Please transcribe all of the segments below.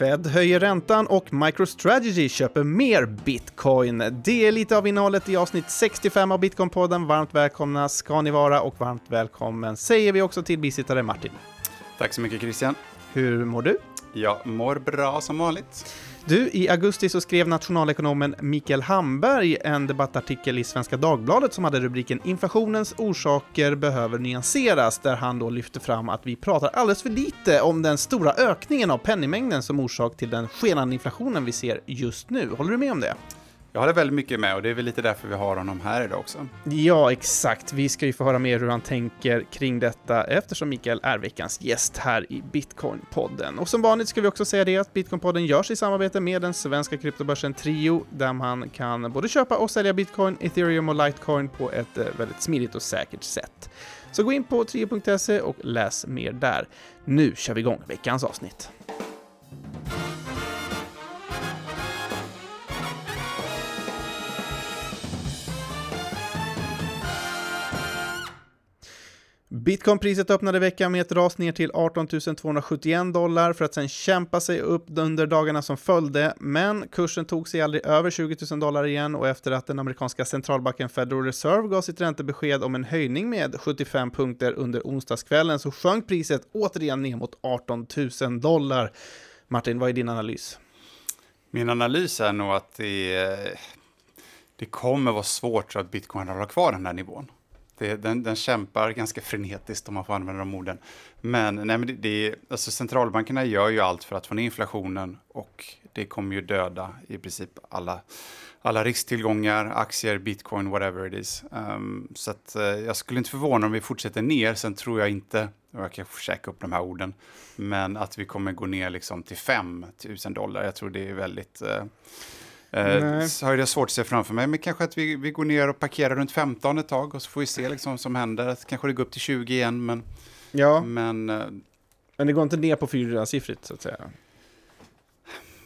Fed höjer räntan och MicroStrategy köper mer bitcoin. Det är lite av innehållet i avsnitt 65 av Bitcoinpodden. Varmt välkomna ska ni vara och varmt välkommen säger vi också till bisittare Martin. Tack så mycket Christian. Hur mår du? Jag mår bra som vanligt. Du, i augusti så skrev nationalekonomen Mikael Hamberg en debattartikel i Svenska Dagbladet som hade rubriken “Inflationens orsaker behöver nyanseras” där han då lyfte fram att vi pratar alldeles för lite om den stora ökningen av penningmängden som orsak till den skenande inflationen vi ser just nu. Håller du med om det? Jag håller väldigt mycket med och det är väl lite därför vi har honom här idag också. Ja, exakt. Vi ska ju få höra mer hur han tänker kring detta eftersom Mikael är veckans gäst här i Bitcoin-podden. Och som vanligt ska vi också säga det att Bitcoin-podden görs i samarbete med den svenska kryptobörsen Trio där man kan både köpa och sälja bitcoin, ethereum och litecoin på ett eh, väldigt smidigt och säkert sätt. Så gå in på trio.se och läs mer där. Nu kör vi igång veckans avsnitt. Bitcoinpriset öppnade veckan med ett ras ner till 18 271 dollar för att sen kämpa sig upp under dagarna som följde, men kursen tog sig aldrig över 20 000 dollar igen och efter att den amerikanska centralbanken Federal Reserve gav sitt räntebesked om en höjning med 75 punkter under onsdagskvällen så sjönk priset återigen ner mot 18 000 dollar. Martin, vad är din analys? Min analys är nog att det, eh, det kommer vara svårt att bitcoin håller kvar den här nivån. Det, den, den kämpar ganska frenetiskt om man får använda de orden. Men, nej, men det, det, alltså centralbankerna gör ju allt för att få ner inflationen och det kommer ju döda i princip alla, alla risktillgångar, aktier, bitcoin, whatever it is. Um, så att, uh, jag skulle inte förvåna om vi fortsätter ner. Sen tror jag inte, och jag kan käka upp de här orden, men att vi kommer gå ner liksom till 5 000 dollar. Jag tror det är väldigt uh, Eh, så har jag svårt att se framför mig, men kanske att vi, vi går ner och parkerar runt 15 ett tag och så får vi se liksom vad som händer. Kanske det går upp till 20 igen, men... Ja, men, eh, men det går inte ner på fyrasiffrigt så att säga?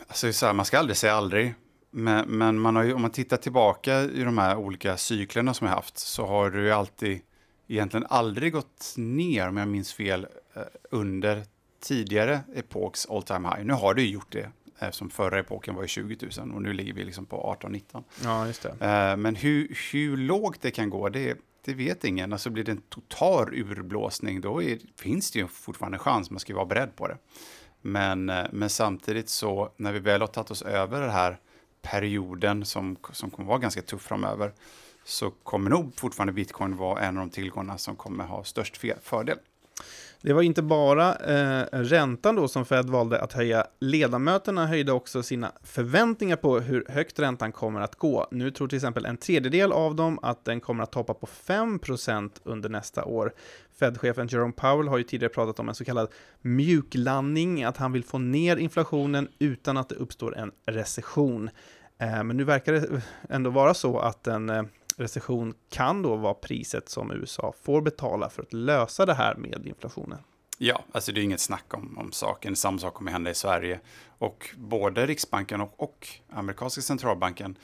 Alltså, så här, man ska aldrig säga aldrig. Men, men man har ju, om man tittar tillbaka i de här olika cyklerna som jag haft så har det ju alltid egentligen aldrig gått ner, om jag minns fel, eh, under tidigare epoks all time high. Nu har det ju gjort det Eftersom förra epoken var ju 20 000 och nu ligger vi liksom på 18-19. Ja, just det. Eh, men hur, hur lågt det kan gå, det, det vet ingen. Alltså blir det en total urblåsning, då är, finns det ju fortfarande en chans. Man ska vara beredd på det. Men, eh, men samtidigt så, när vi väl har tagit oss över den här perioden som, som kommer vara ganska tuff framöver, så kommer nog fortfarande bitcoin vara en av de tillgångarna som kommer ha störst fördel. Det var inte bara eh, räntan då som Fed valde att höja. Ledamöterna höjde också sina förväntningar på hur högt räntan kommer att gå. Nu tror till exempel en tredjedel av dem att den kommer att toppa på 5% under nästa år. Fed-chefen Jerome Powell har ju tidigare pratat om en så kallad mjuklandning, att han vill få ner inflationen utan att det uppstår en recession. Eh, men nu verkar det ändå vara så att den eh, recession kan då vara priset som USA får betala för att lösa det här med inflationen. Ja, alltså det är inget snack om, om saken. Samma sak kommer hända i Sverige. Och både Riksbanken och, och amerikanska centralbanken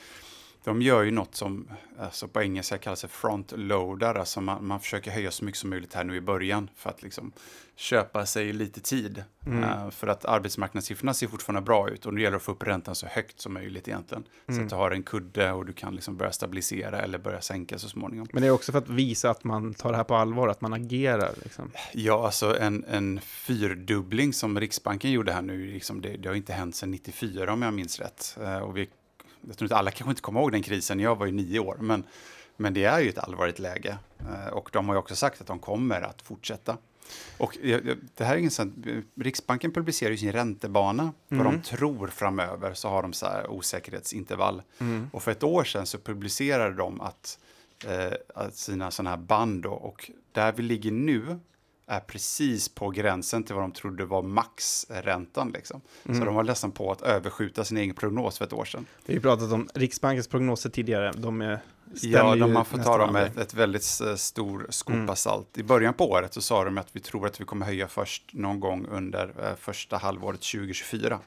de gör ju något som alltså på engelska kallas för front-loadar, alltså man, man försöker höja så mycket som möjligt här nu i början för att liksom köpa sig lite tid. Mm. Uh, för att arbetsmarknadssiffrorna ser fortfarande bra ut och nu gäller det att få upp räntan så högt som möjligt egentligen. Mm. Så att du har en kudde och du kan liksom börja stabilisera eller börja sänka så småningom. Men det är också för att visa att man tar det här på allvar, att man agerar. Liksom. Ja, alltså en, en fyrdubbling som Riksbanken gjorde här nu, liksom det, det har inte hänt sedan 94 om jag minns rätt. Uh, och vi jag tror inte alla kanske inte kommer ihåg den krisen, jag var ju nio år, men, men det är ju ett allvarligt läge. Eh, och de har ju också sagt att de kommer att fortsätta. Och det här är intressant, Riksbanken publicerar ju sin räntebana, mm. vad de mm. tror framöver, så har de så här osäkerhetsintervall. Mm. Och för ett år sedan så publicerade de att, eh, sina sådana här band då, och där vi ligger nu är precis på gränsen till vad de trodde var maxräntan. Liksom. Mm. Så de var nästan på att överskjuta sin egen prognos för ett år sedan. Vi har pratat om Riksbankens prognoser tidigare. De är Ja, de man får ta dem med ett, väldigt stor skopa mm. salt. I början på året så sa de att vi tror att vi kommer höja först någon gång under eh, första halvåret 2024.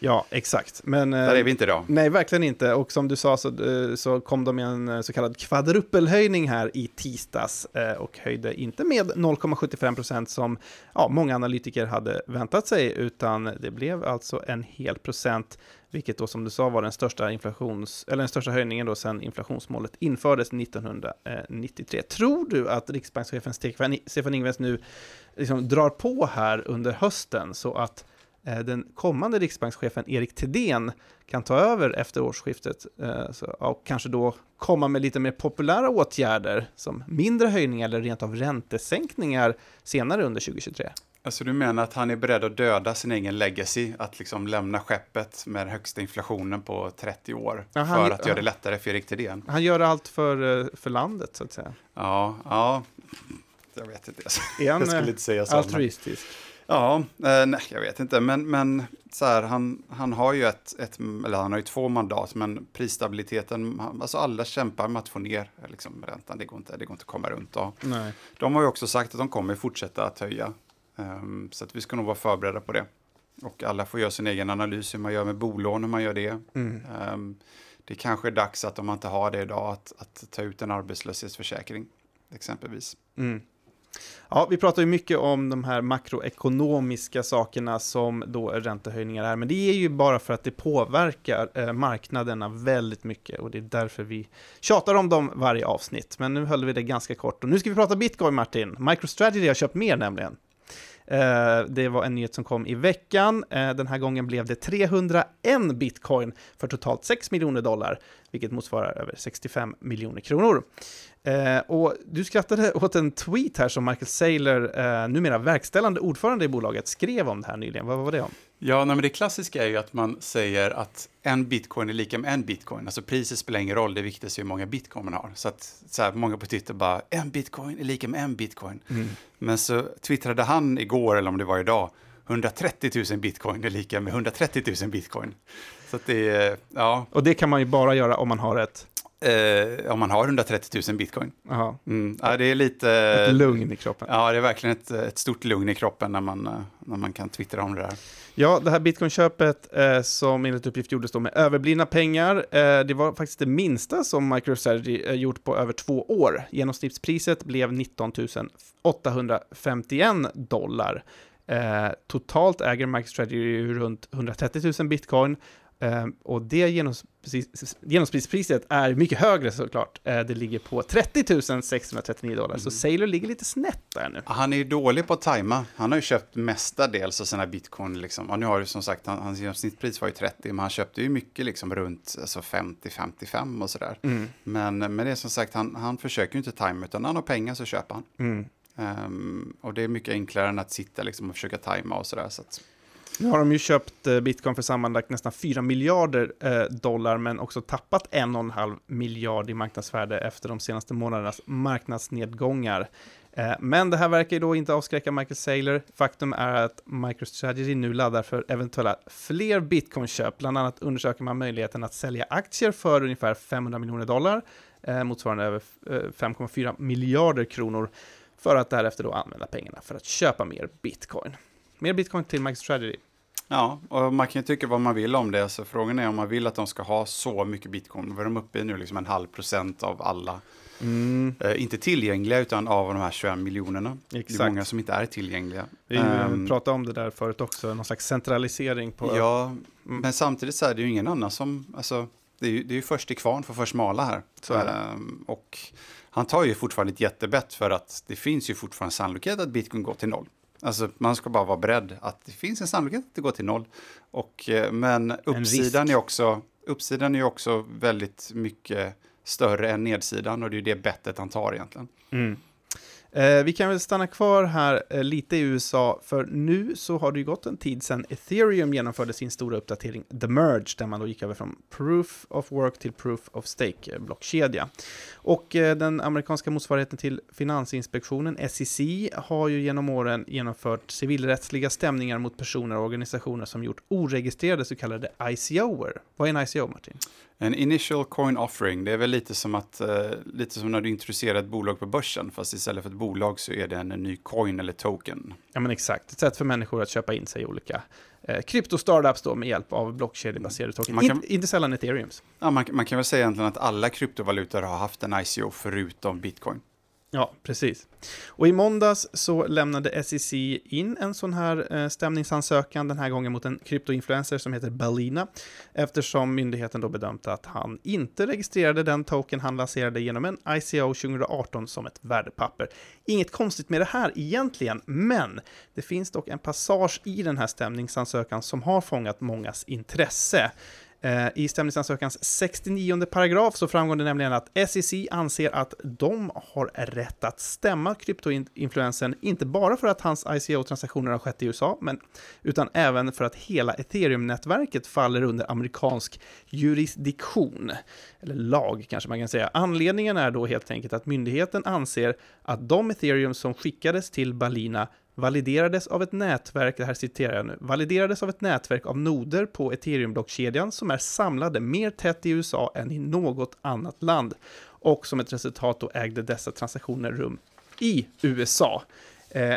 Ja, exakt. Men, Där är vi inte idag. Nej, verkligen inte. Och som du sa så, eh, så kom de med en eh, så kallad kvadrupelhöjning här i tisdags eh, och höjde inte med 0,75 procent som ja, många analytiker hade väntat sig, utan det blev alltså en hel procent, vilket då som du sa var den största, inflations, eller den största höjningen då sedan inflationsmålet infördes 1993. Tror du att riksbankschefen Stefan Ingves nu liksom drar på här under hösten så att Eh, den kommande riksbankschefen Erik Thedéen kan ta över efter årsskiftet eh, och kanske då komma med lite mer populära åtgärder som mindre höjningar eller rent av räntesänkningar senare under 2023. Alltså du menar att han är beredd att döda sin egen legacy, att liksom lämna skeppet med den högsta inflationen på 30 år ja, han, för att göra det lättare för Erik Thedéen? Han gör allt för, eh, för landet så att säga. Ja, ja, jag vet inte. Är han jag skulle inte säga så. altruistisk? Men... Ja, eh, nej, jag vet inte, men, men så här, han, han har ju ett, ett, eller han har ju två mandat, men prisstabiliteten, alltså alla kämpar med att få ner liksom, räntan, det går inte, det går inte att komma runt. Och nej. De har ju också sagt att de kommer fortsätta att höja, um, så att vi ska nog vara förberedda på det. Och alla får göra sin egen analys hur man gör med bolån, hur man gör det. Mm. Um, det kanske är dags att om man inte har det idag, att, att ta ut en arbetslöshetsförsäkring, exempelvis. Mm. Ja, vi pratar ju mycket om de här makroekonomiska sakerna som då räntehöjningar är, men det är ju bara för att det påverkar eh, marknaderna väldigt mycket och det är därför vi tjatar om dem varje avsnitt. Men nu höll vi det ganska kort och nu ska vi prata bitcoin, Martin. MicroStrategy har köpt mer nämligen. Eh, det var en nyhet som kom i veckan. Eh, den här gången blev det 301 bitcoin för totalt 6 miljoner dollar, vilket motsvarar över 65 miljoner kronor. Eh, och du skrattade åt en tweet här som Michael Saylor, eh, numera verkställande ordförande i bolaget, skrev om det här nyligen. Vad var det om? Ja, nej, men det klassiska är ju att man säger att en bitcoin är lika med en bitcoin. Alltså priset spelar ingen roll, det viktigaste är hur många bitcoin man har. Så att så här, många på Twitter bara, en bitcoin är lika med en bitcoin. Mm. Men så twittrade han igår, eller om det var idag, 130 000 bitcoin är lika med 130 000 bitcoin. Så det ja. Och det kan man ju bara göra om man har ett Eh, om man har 130 000 bitcoin. Mm, ja, det är lite... Ett lugn i kroppen. Ja, det är verkligen ett, ett stort lugn i kroppen när man, eh, när man kan twittra om det där. Ja, det här bitcoinköpet eh, som enligt uppgift gjordes då med överblivna pengar, eh, det var faktiskt det minsta som MicroStrategy eh, gjort på över två år. Genomsnittspriset blev 19 851 dollar. Eh, totalt äger MicroStrategy runt 130 000 bitcoin och det genompris, genomprispriset är mycket högre såklart. Uh, det ligger på 30 639 dollar, mm. så Sailor ligger lite snett där nu. Han är ju dålig på att tajma. Han har ju köpt mestadels av sina bitcoin. Liksom. Och nu har ju som sagt, han, hans genomsnittspris var ju 30, men han köpte ju mycket liksom runt alltså 50-55 och sådär. Mm. Men, men det är som sagt, han, han försöker ju inte tajma, utan när han har pengar så köper han. Mm. Um, och det är mycket enklare än att sitta liksom och försöka tajma och sådär. Så att... Nu har de ju köpt eh, bitcoin för sammanlagt nästan 4 miljarder eh, dollar, men också tappat 1,5 miljard i marknadsvärde efter de senaste månadernas marknadsnedgångar. Eh, men det här verkar ju då inte avskräcka Michael Saylor. Faktum är att MicroStrategy nu laddar för eventuella fler bitcoinköp. Bland annat undersöker man möjligheten att sälja aktier för ungefär 500 miljoner dollar, motsvarande över 5,4 miljarder kronor, för att därefter då använda pengarna för att köpa mer bitcoin. Mer bitcoin till MicroStrategy. Ja, och man kan ju tycka vad man vill om det. Så frågan är om man vill att de ska ha så mycket bitcoin. Vad är de uppe i nu? Liksom en halv procent av alla. Mm. Eh, inte tillgängliga, utan av de här 21 miljonerna. Exakt. Det är många som inte är tillgängliga. Vi um, pratade om det där förut också, någon slags centralisering på... Ja, mm. men samtidigt så är det ju ingen annan som... Alltså, det är ju, det är ju först i kvarn för först mala här. Så. Um, och han tar ju fortfarande ett jättebett för att det finns ju fortfarande sannolikhet att bitcoin går till noll. Alltså man ska bara vara beredd att det finns en sannolikhet att det går till noll. Och, eh, men uppsidan är, också, uppsidan är också väldigt mycket större än nedsidan och det är det bettet han tar egentligen. Mm. Eh, vi kan väl stanna kvar här eh, lite i USA, för nu så har det ju gått en tid sedan Ethereum genomförde sin stora uppdatering The Merge, där man då gick över från Proof of Work till Proof of Stake-blockkedja. Eh, och eh, den amerikanska motsvarigheten till Finansinspektionen, SEC, har ju genom åren genomfört civilrättsliga stämningar mot personer och organisationer som gjort oregistrerade så kallade ICOer. Vad är en ICO, Martin? En initial coin offering, det är väl lite som, att, eh, lite som när du introducerar ett bolag på börsen, fast istället för ett bolag så är det en, ny coin eller token. Ja men exakt, ett sätt för människor att köpa in sig i olika eh, krypto-startups då med hjälp av blockkedjebaserade token. Man kan- In, inte sällan Ethereums. Ja, man, man kan väl säga egentligen att alla kryptovalutor har haft en ICO förutom bitcoin. Ja, precis. Och i måndags så lämnade SEC in en sån här eh, stämningsansökan, den här gången mot en kryptoinfluencer som heter Balina, eftersom myndigheten då bedömt att han inte registrerade den token han lanserade genom en ICO 2018 som ett värdepapper. Inget konstigt med det här egentligen, men det finns dock en passage i den här stämningsansökan som har fångat mångas intresse. Eh, I stämningsansökans 69 paragraf så framgår det nämligen att SEC anser att de har rätt att stämma kryptoinfluensen, inte bara för att hans ICO-transaktioner har skett i USA, men, utan även för att hela ethereum-nätverket faller under amerikansk jurisdiktion, eller lag kanske man kan säga. Anledningen är då helt enkelt att myndigheten anser att de ethereum som skickades till Balina validerades av ett nätverk, det här citerar jag nu, validerades av ett nätverk av noder på ethereum-blockkedjan som är samlade mer tätt i USA än i något annat land. Och som ett resultat då ägde dessa transaktioner rum i USA. Eh,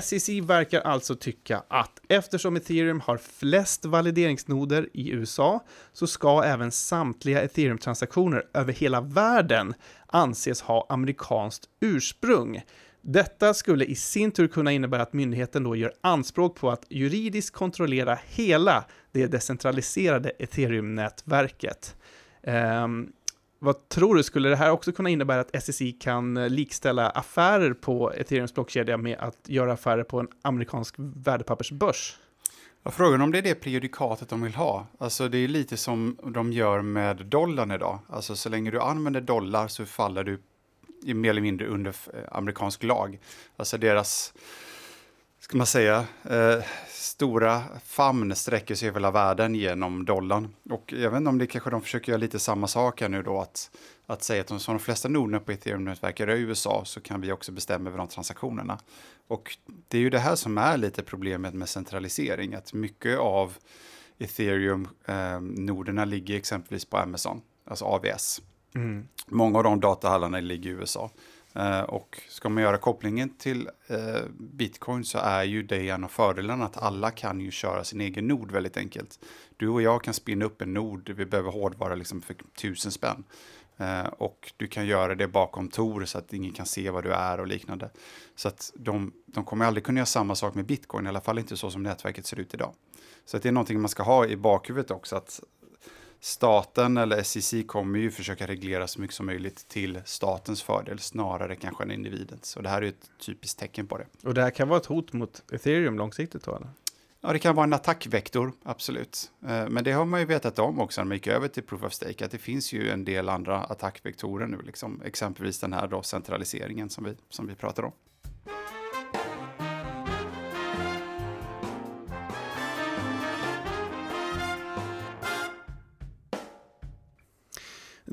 SEC verkar alltså tycka att eftersom ethereum har flest valideringsnoder i USA så ska även samtliga ethereum-transaktioner över hela världen anses ha amerikanskt ursprung. Detta skulle i sin tur kunna innebära att myndigheten då gör anspråk på att juridiskt kontrollera hela det decentraliserade ethereum-nätverket. Um, vad tror du, skulle det här också kunna innebära att SSI kan likställa affärer på ethereums blockkedja med att göra affärer på en amerikansk värdepappersbörs? Jag frågar om det är det prejudikatet de vill ha. Alltså det är lite som de gör med dollarn idag. Alltså så länge du använder dollar så faller du mer eller mindre under eh, amerikansk lag. Alltså deras, ska man säga, eh, stora famn sträcker sig över hela världen genom dollarn. Och jag vet inte om det kanske de försöker göra lite samma sak här nu då, att, att säga att de, som de flesta noderna på Ethereum-nätverket är i USA så kan vi också bestämma över de transaktionerna. Och det är ju det här som är lite problemet med centralisering, att mycket av Ethereum-noderna eh, ligger exempelvis på Amazon, alltså AVS. Mm. Många av de datahallarna ligger i USA. Eh, och ska man göra kopplingen till eh, bitcoin så är ju det en av fördelarna att alla kan ju köra sin egen nod väldigt enkelt. Du och jag kan spinna upp en nod, vi behöver hårdvara liksom för tusen spänn. Eh, och du kan göra det bakom Tor så att ingen kan se vad du är och liknande. Så att de, de kommer aldrig kunna göra samma sak med bitcoin, i alla fall inte så som nätverket ser ut idag. Så att det är någonting man ska ha i bakhuvudet också, att staten eller SEC kommer ju försöka reglera så mycket som möjligt till statens fördel snarare kanske än individens. Och det här är ett typiskt tecken på det. Och det här kan vara ett hot mot ethereum långsiktigt då, eller? Ja, det kan vara en attackvektor, absolut. Eh, Men det har man ju vetat om också när man gick över till Proof of Stake, att det finns ju en del andra attackvektorer nu, liksom. exempelvis den här då centraliseringen som vi, som vi pratar om.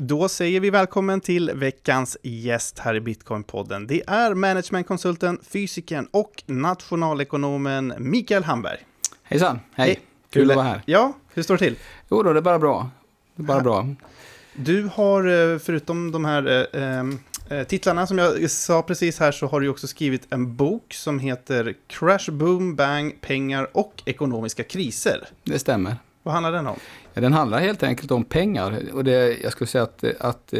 Då säger vi välkommen till veckans gäst här i Bitcoin-podden. Det är managementkonsulten, fysikern och nationalekonomen Mikael Hamberg. Hejsan, hej. Hej. Kul att vara här. Ja, hur står det till? Jo då, det är bara bra. Det är bara bra. Du har, eh, förutom de här eh, eh, titlarna som jag sa precis här, så har du också skrivit en bok som heter Crash, Boom, Bang, Pengar och Ekonomiska kriser. Det stämmer. Vad handlar den om? Ja, den handlar helt enkelt om pengar. Och det, jag skulle säga att, att eh,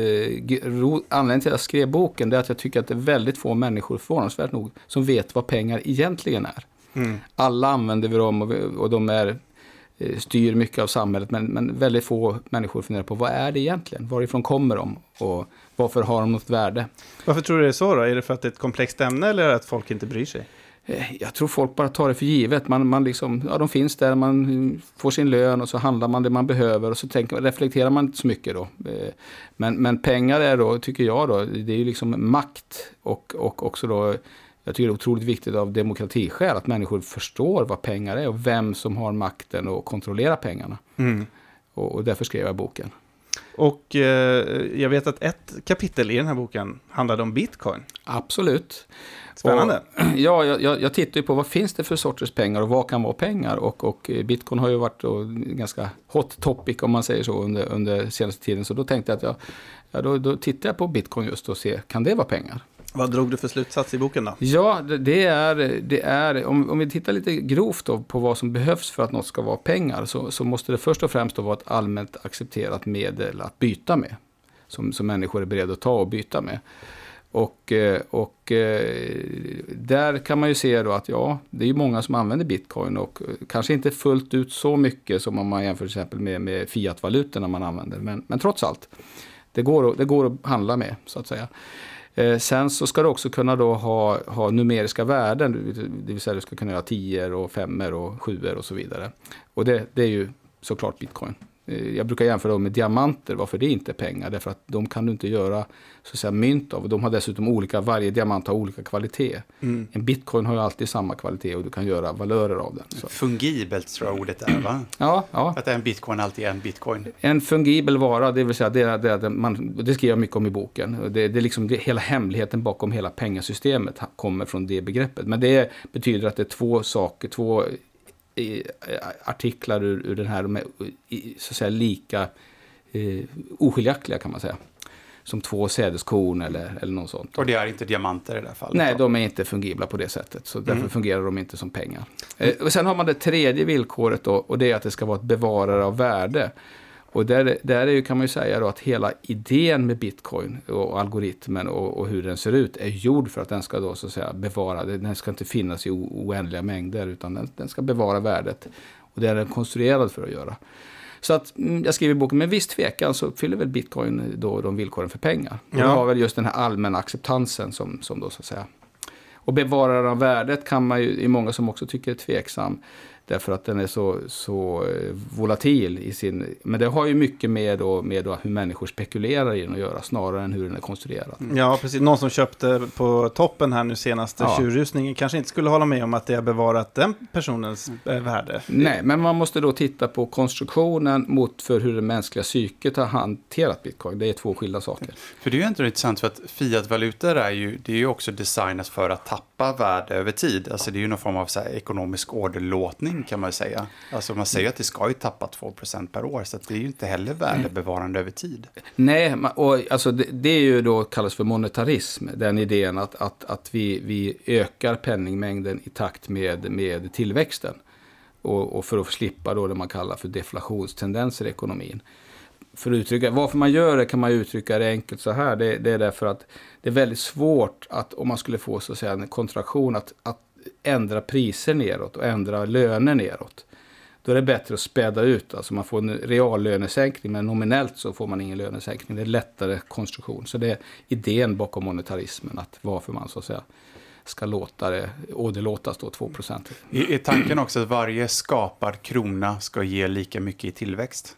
anledningen till att jag skrev boken är att jag tycker att det är väldigt få människor, förvånansvärt nog, som vet vad pengar egentligen är. Mm. Alla använder vi dem och, och de är, eh, styr mycket av samhället, men, men väldigt få människor funderar på vad är det egentligen? Varifrån kommer de? Och varför har de något värde? Varför tror du det är så då? Är det för att det är ett komplext ämne eller är det att folk inte bryr sig? Eh, Jag tror folk bara tar det för givet. Man, man liksom, ja, de finns där, man får sin lön och så handlar man det man behöver och så tänker, reflekterar man inte så mycket då. Eh, Men, men pengar är då, tycker jag då, det är ju liksom makt och, och också då, jag tycker det är otroligt viktigt av demokratiskäl att människor förstår vad pengar är och vem som har makten och kontrollerar pengarna. Mm. Och, och därför skrev jag boken. Och eh, jag vet att ett kapitel i den här boken handlade om bitcoin. Absolut. Spännande. Och, ja, jag, jag, tittar ju på vad finns det för sorters pengar och vad kan vara pengar. Och, och eh, bitcoin har ju varit ganska hot topic om man säger så under, under senaste tiden. Så då tänkte jag att jag, ja, då, då tittar jag på bitcoin just och ser, kan det vara pengar? Vad drog du för slutsats i boken då? Ja, det- är, det är om, om vi tittar lite grovt då på vad som behövs för att något ska vara pengar så, så måste det först och främst vara ett allmänt accepterat medel att byta med. Som, som människor är beredda att ta och byta med. Och, eh, och eh, där kan man ju se då att ja, det är ju många som använder bitcoin och eh, kanske inte fullt ut så mycket som om man jämför till exempel med, med fiatvalutorna man använder. Men, men trots allt, det går, att- det går att handla med så att säga. Sen så ska du också kunna då ha, ha numeriska värden, det vill säga du ska kunna göra 10 och 5 och 7 och så vidare. Och det, det är ju såklart bitcoin. Eh, Jag brukar jämföra dem med diamanter, varför det inte är pengar. Därför att de kan du inte göra så att säga, mynt av. De har dessutom olika, varje diamant har olika kvalitet. Mm. En bitcoin har ju alltid samma kvalitet och du kan göra valörer av den. Så. Fungibelt tror jag ordet är, va? Ja, ja. Att en bitcoin alltid är en bitcoin. En fungibel vara, det vill säga det, det, det, man, det skriver jag mycket om i boken. Det, det är liksom det, hela hemligheten bakom hela pengasystemet kommer från det begreppet. Men det betyder att det är två saker, två artiklar ur, ur den här, de är så att säga lika eh, oskiljaktiga kan man säga. Som två sädeskorn eller, eller något sånt. Och det är inte diamanter i det här fallet. Nej, de är inte fungibla på det sättet. Så därför fungerar de inte som pengar. Eh, och sen har man det tredje villkoret då, och det är att det ska vara ett bevarare av värde. Och där, där är ju, kan man ju säga då att hela idén med bitcoin och algoritmen och, och hur den ser ut är gjord för att den ska då så att säga bevara, den ska inte finnas i oändliga mängder utan den, den ska bevara värdet. Och det är den konstruerad för att göra. Så att mm, jag skriver i boken, med viss tvekan så uppfyller väl bitcoin då de villkoren för pengar. Ja. det har väl just den här allmänna acceptansen som, som då så att säga. Och bevarare av värdet kan man ju, är många som också tycker är tveksam. Därför att den är så, så eh, volatil i sin... Men det har ju mycket med, då, med då hur människor spekulerar i den att göra, snarare än hur den är konstruerad. Ja, precis. Någon som köpte på toppen här nu senaste Ja. tjurrusningen kanske inte skulle hålla med om att det har bevarat den personens eh, värde. Nej, men man måste då titta på konstruktionen mot för hur det mänskliga psyket har hanterat bitcoin. Det är två skilda saker. För det är ju inte intressant för att fiatvalutor är ju, det är ju också designat för att tappa värde över tid. Alltså det är ju någon form av så här ekonomisk åderlåtning kan man ju säga. Alltså man säger att det ska ju tappa 2% per år så att det är ju inte heller värdebevarande över tid. Nej, och alltså det, det är ju då kallas för monetarism, den idén att, att, att vi, vi ökar penningmängden i takt med, med tillväxten. Och, och för att slippa då det man kallar för deflationstendenser i ekonomin. För att uttrycka, varför man gör det kan man uttrycka det enkelt så här. Det, det är därför att det är väldigt svårt att om man skulle få så att säga en kontraktion att, att ändra priser neråt och ändra löner neråt. Då är det bättre att späda ut. Alltså man får en reallönesänkning men nominellt så får man ingen lönesänkning. Det är lättare konstruktion. Så det är idén bakom monetarismen. Att varför man så att säga ska låta det åderlåtas då 2 procent. Är, tanken också att varje skapad krona ska ge lika mycket i tillväxt?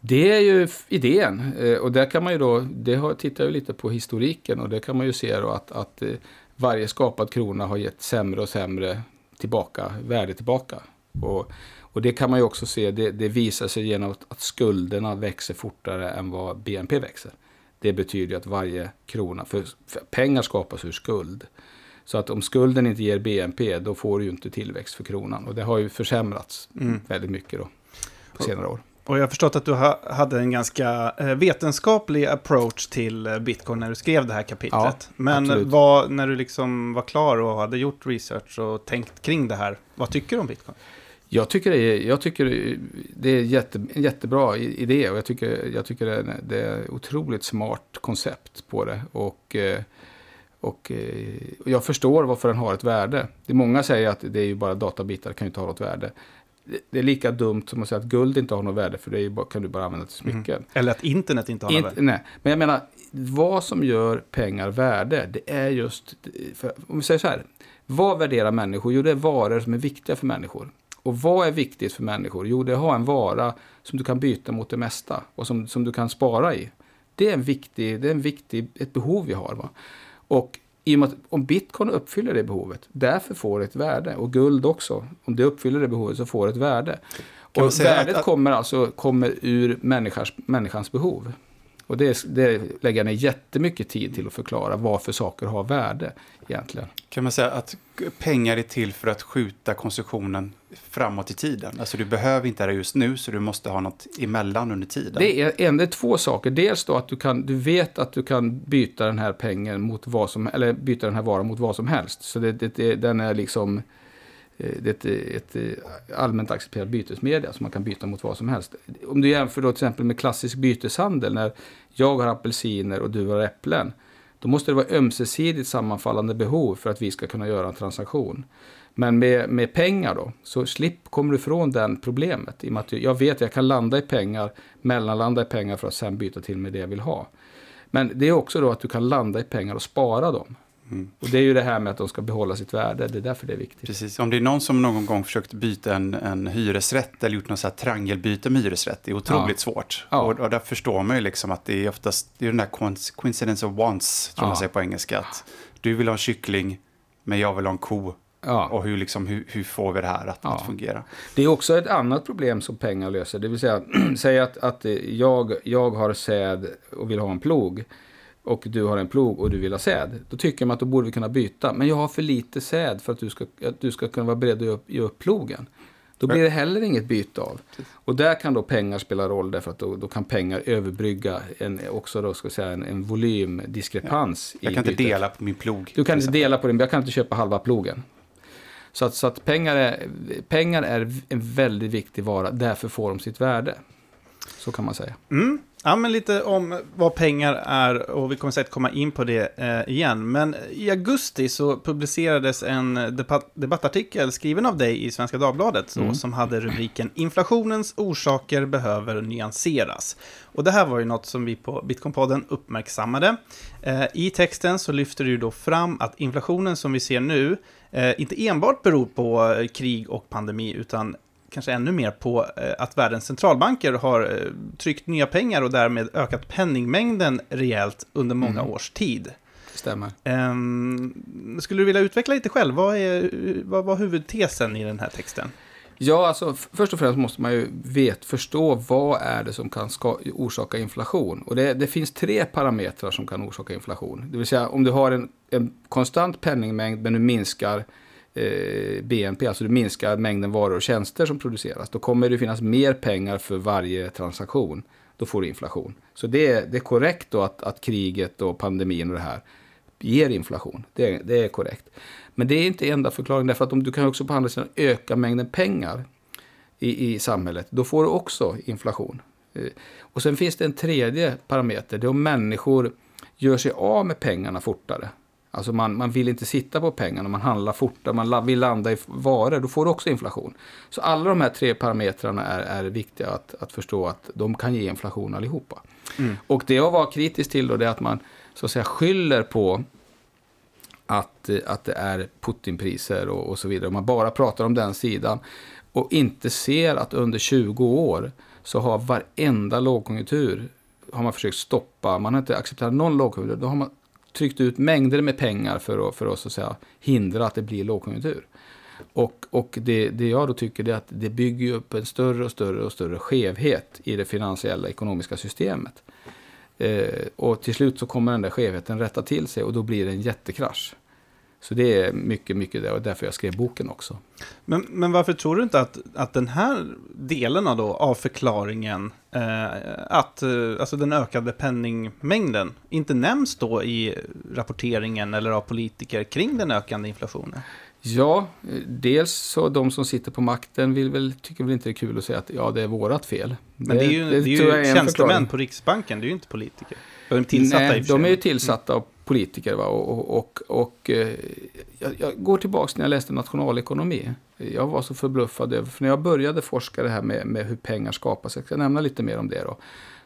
Det är ju idén. Eh, Och där kan man ju då, det har, tittar jag lite på historiken och det kan man ju se då att, att eh, varje skapad krona har gett sämre och sämre tillbaka, värde tillbaka. Och, och det kan man ju också se, det, det visar sig genom att, att skulderna växer fortare än vad BNP växer. Det betyder att varje krona, för, för pengar skapas ur skuld. Så att om skulden inte ger BNP, då får du ju inte tillväxt för kronan. Och det har ju försämrats Mm. väldigt mycket då på senare år. Och jag har förstått att du ha, hade en ganska eh, vetenskaplig approach till eh, bitcoin när du skrev det här kapitlet. Ja, Men vad, när du liksom var klar och hade gjort research och tänkt kring det här, vad tycker du om bitcoin? Jag tycker det är, jag tycker det är jätte, en jättebra idé och jag tycker, jag tycker det är, det är ett otroligt smart koncept på det. Och, eh, och och jag förstår varför den har ett värde. Det är många säger att det är ju bara databitar, det kan ju inte ha något värde. Det- är lika dumt som att säga att guld inte har något värde, för det bara, kan du bara använda till smycken. Eller att internet inte har något värde? nej, men jag menar, vad som gör pengar värde, det är just, för, om vi säger så här, vad värderar människor? Jo, det är varor som är viktiga för människor. Och vad är viktigt för människor? Jo, det är att ha en vara som du kan byta mot det mesta och som, som du kan spara i. Det är, en viktig, det är en viktig, ett behov vi har. Va? Och i och med att om bitcoin uppfyller det behovet, därför får det ett värde. Och guld också. Om det uppfyller det behovet så får det ett värde. Kan Och säga att- värdet att- kommer alltså kommer ur människans, människans behov. Och det, det lägger jag ner jättemycket tid till att förklara varför saker har värde egentligen. Kan man säga att pengar är till för att skjuta konsumtionen framåt i tiden? Alltså du behöver inte det just nu, så du måste ha något emellan under tiden. Det är, en, det är två saker. Dels då att du, kan, du vet att du kan byta den här pengen mot vad som, eller byta den här varan mot vad som helst. Så det, det, det den är liksom Eh, det är ett, ett eh, allmänt accepterat bytesmedia som man kan byta mot vad som helst. Om du jämför då till exempel med klassisk byteshandel när jag har apelsiner och du har äpplen. Då måste det vara ömsesidigt sammanfallande behov för att vi ska kunna göra en transaktion. Men med, med pengar då, så slipp kommer du ifrån det problemet. I och med att jag vet att jag kan landa i pengar, mellanlanda i pengar för att sen byta till med det jag vill ha. Men det är också då att du kan landa i pengar och spara dem. Mm. Och det är ju det här med att de ska behålla sitt värde, det är därför det är viktigt. Precis, om det är någon som någon gång försökt byta en, en hyresrätt eller gjort något så här triangelbyte med hyresrätt, det är otroligt ja. svårt. Ja. Och, och där förstår man ju liksom att det är oftast, det är den där coincidence of wants, tror ja. man säger på engelska, att du vill ha en kyckling, men jag vill ha en ko. Ja. Och hur, liksom, hur, hur, får vi det här att, ja. att, fungera? Det är också ett annat problem som pengar löser. Det vill säga, säg att, att jag, jag har säd och vill ha en plog och du har en plog och du vill ha säd. Då tycker man att då borde vi kunna byta. Men jag har för lite säd för att du ska, att du ska kunna vara beredd att ge upp, ge upp plogen. Då blir det heller inget byte av. Och där kan då pengar spela roll därför att då, då kan pengar överbrygga en, också då ska säga, en, en volymdiskrepans. Ja. Jag kan inte bytet. dela på min plog. Du kan inte dela på din, jag kan inte köpa halva plogen. Så att, så att pengar, är, pengar är en väldigt viktig vara, därför får de sitt värde. Så kan man säga. Mm. Ja, men lite om vad pengar är och vi kommer säkert komma in på det eh, igen. Men i augusti så publicerades en debatt debattartikel skriven av dig i Svenska Dagbladet mm. som hade rubriken Inflationens orsaker behöver nyanseras. Och det här var ju något som vi på Bitcoinpodden uppmärksammade. Eh, I texten så lyfter du då fram att inflationen som vi ser nu eh, inte enbart beror på krig och pandemi utan kanske ännu mer på eh, att världens centralbanker har eh, tryckt nya pengar och därmed ökat penningmängden rejält under många mm. års tid. Stämmer. Um, skulle du vilja utveckla lite själv? Vad är vad var huvudtesen i den här texten? Ja, alltså först och främst måste man ju vet, förstå vad är det som kan ska, orsaka inflation. Och det, det, finns tre parametrar som kan orsaka inflation. Det vill säga om du har en, en konstant penningmängd men du minskar eh, BNP, alltså du minskar mängden varor och tjänster som produceras, då kommer det finnas mer pengar för varje transaktion. Då får du inflation. Så det är, det är korrekt då att, att kriget och pandemin och det här ger inflation. Det, det är korrekt. Men det är inte enda förklaringen, därför att om du kan också på andra sidan öka mängden pengar i, i samhället, då får du också inflation. Eh, och sen finns det en tredje parameter, det är om människor gör sig av med pengarna fortare. Alltså man, man vill inte sitta på pengarna, man handlar fortare, man vill landa i varor, då får du också inflation. Så alla de här tre parametrarna är, är viktiga att, att förstå att de kan ge inflation allihopa. Mm. Och det jag var kritisk till då, det är att man så att säga skyller på att, att det är Putinpriser och, och så vidare. Man bara pratar om den sidan och inte ser att under 20 år så har varenda lågkonjunktur har man försökt stoppa. Man har inte accepterat någon lågkonjunktur. Då har man tryckt ut mängder med pengar för att, för att, så att säga, hindra att det blir lågkonjunktur. Och, och det, det jag då tycker är att det bygger upp en större och större och större skevhet i det finansiella ekonomiska systemet. Eh, och till slut så kommer den där skevheten rätta till sig och då blir det en jättekrasch. Så det är mycket, mycket det och därför jag skrev boken också. Men, men varför tror du inte att, att den här delen då, av förklaringen, att, eh, alltså den ökade penningmängden, inte nämns då i rapporteringen eller av politiker kring den ökande inflationen? Ja, dels så de som sitter på makten vill väl, tycker väl inte det är kul att säga att ja, det är vårat fel. Men det, är ju, det, det är ju tjänstemän på Riksbanken, det är ju inte politiker. De är tillsatta Nej, de är ju tillsatta av politiker. Va? Och, och, och eh, jag, jag, går tillbaka när jag läste nationalekonomi. Jag var så förbluffad över, för när jag började forska det här med, med hur pengar skapas, jag ska nämna lite mer om det då.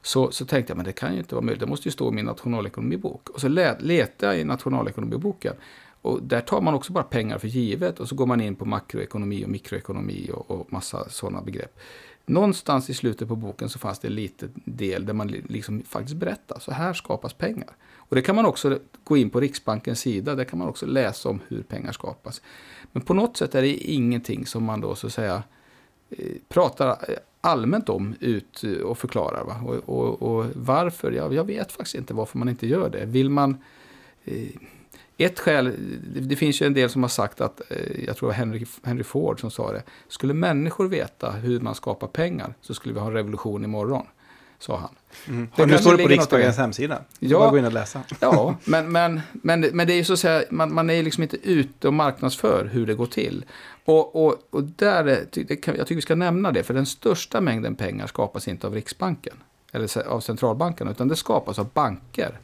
Så, så tänkte jag, men det kan ju inte vara möjligt, det måste ju stå i min nationalekonomibok. Och så letade jag i nationalekonomiboken. Och där tar man också bara pengar för givet och så går man in på makroekonomi och mikroekonomi och, och massa sådana begrepp. Någonstans i slutet på boken så fanns det en liten del där man liksom faktiskt berättar, så här skapas pengar. Och det kan man också gå in på Riksbankens sida, där kan man också läsa om hur pengar skapas. Men på något sätt är det ingenting som man då så att säga eh, pratar eh, allmänt om ut eh, och förklarar. Va? Och, och, och varför? Jag, jag vet faktiskt inte varför man inte gör det. Vill man... Eh, ett skäl, det, det, finns ju en del som har sagt att, eh, jag tror det var Henry, Henry Ford som sa det, skulle människor veta hur man skapar pengar så skulle vi ha en revolution imorgon sa han. Mm. Och nu står det på Riksbankens hemsida. Ja, bara gå in och läsa. ja, men, men, men, men det är ju så att säga, man, man är liksom inte ute och marknadsför hur det går till. Och, och, och där, det kan, jag tycker vi ska nämna det, för den största mängden pengar skapas inte av Riksbanken, eller av centralbanken, utan det skapas av banker.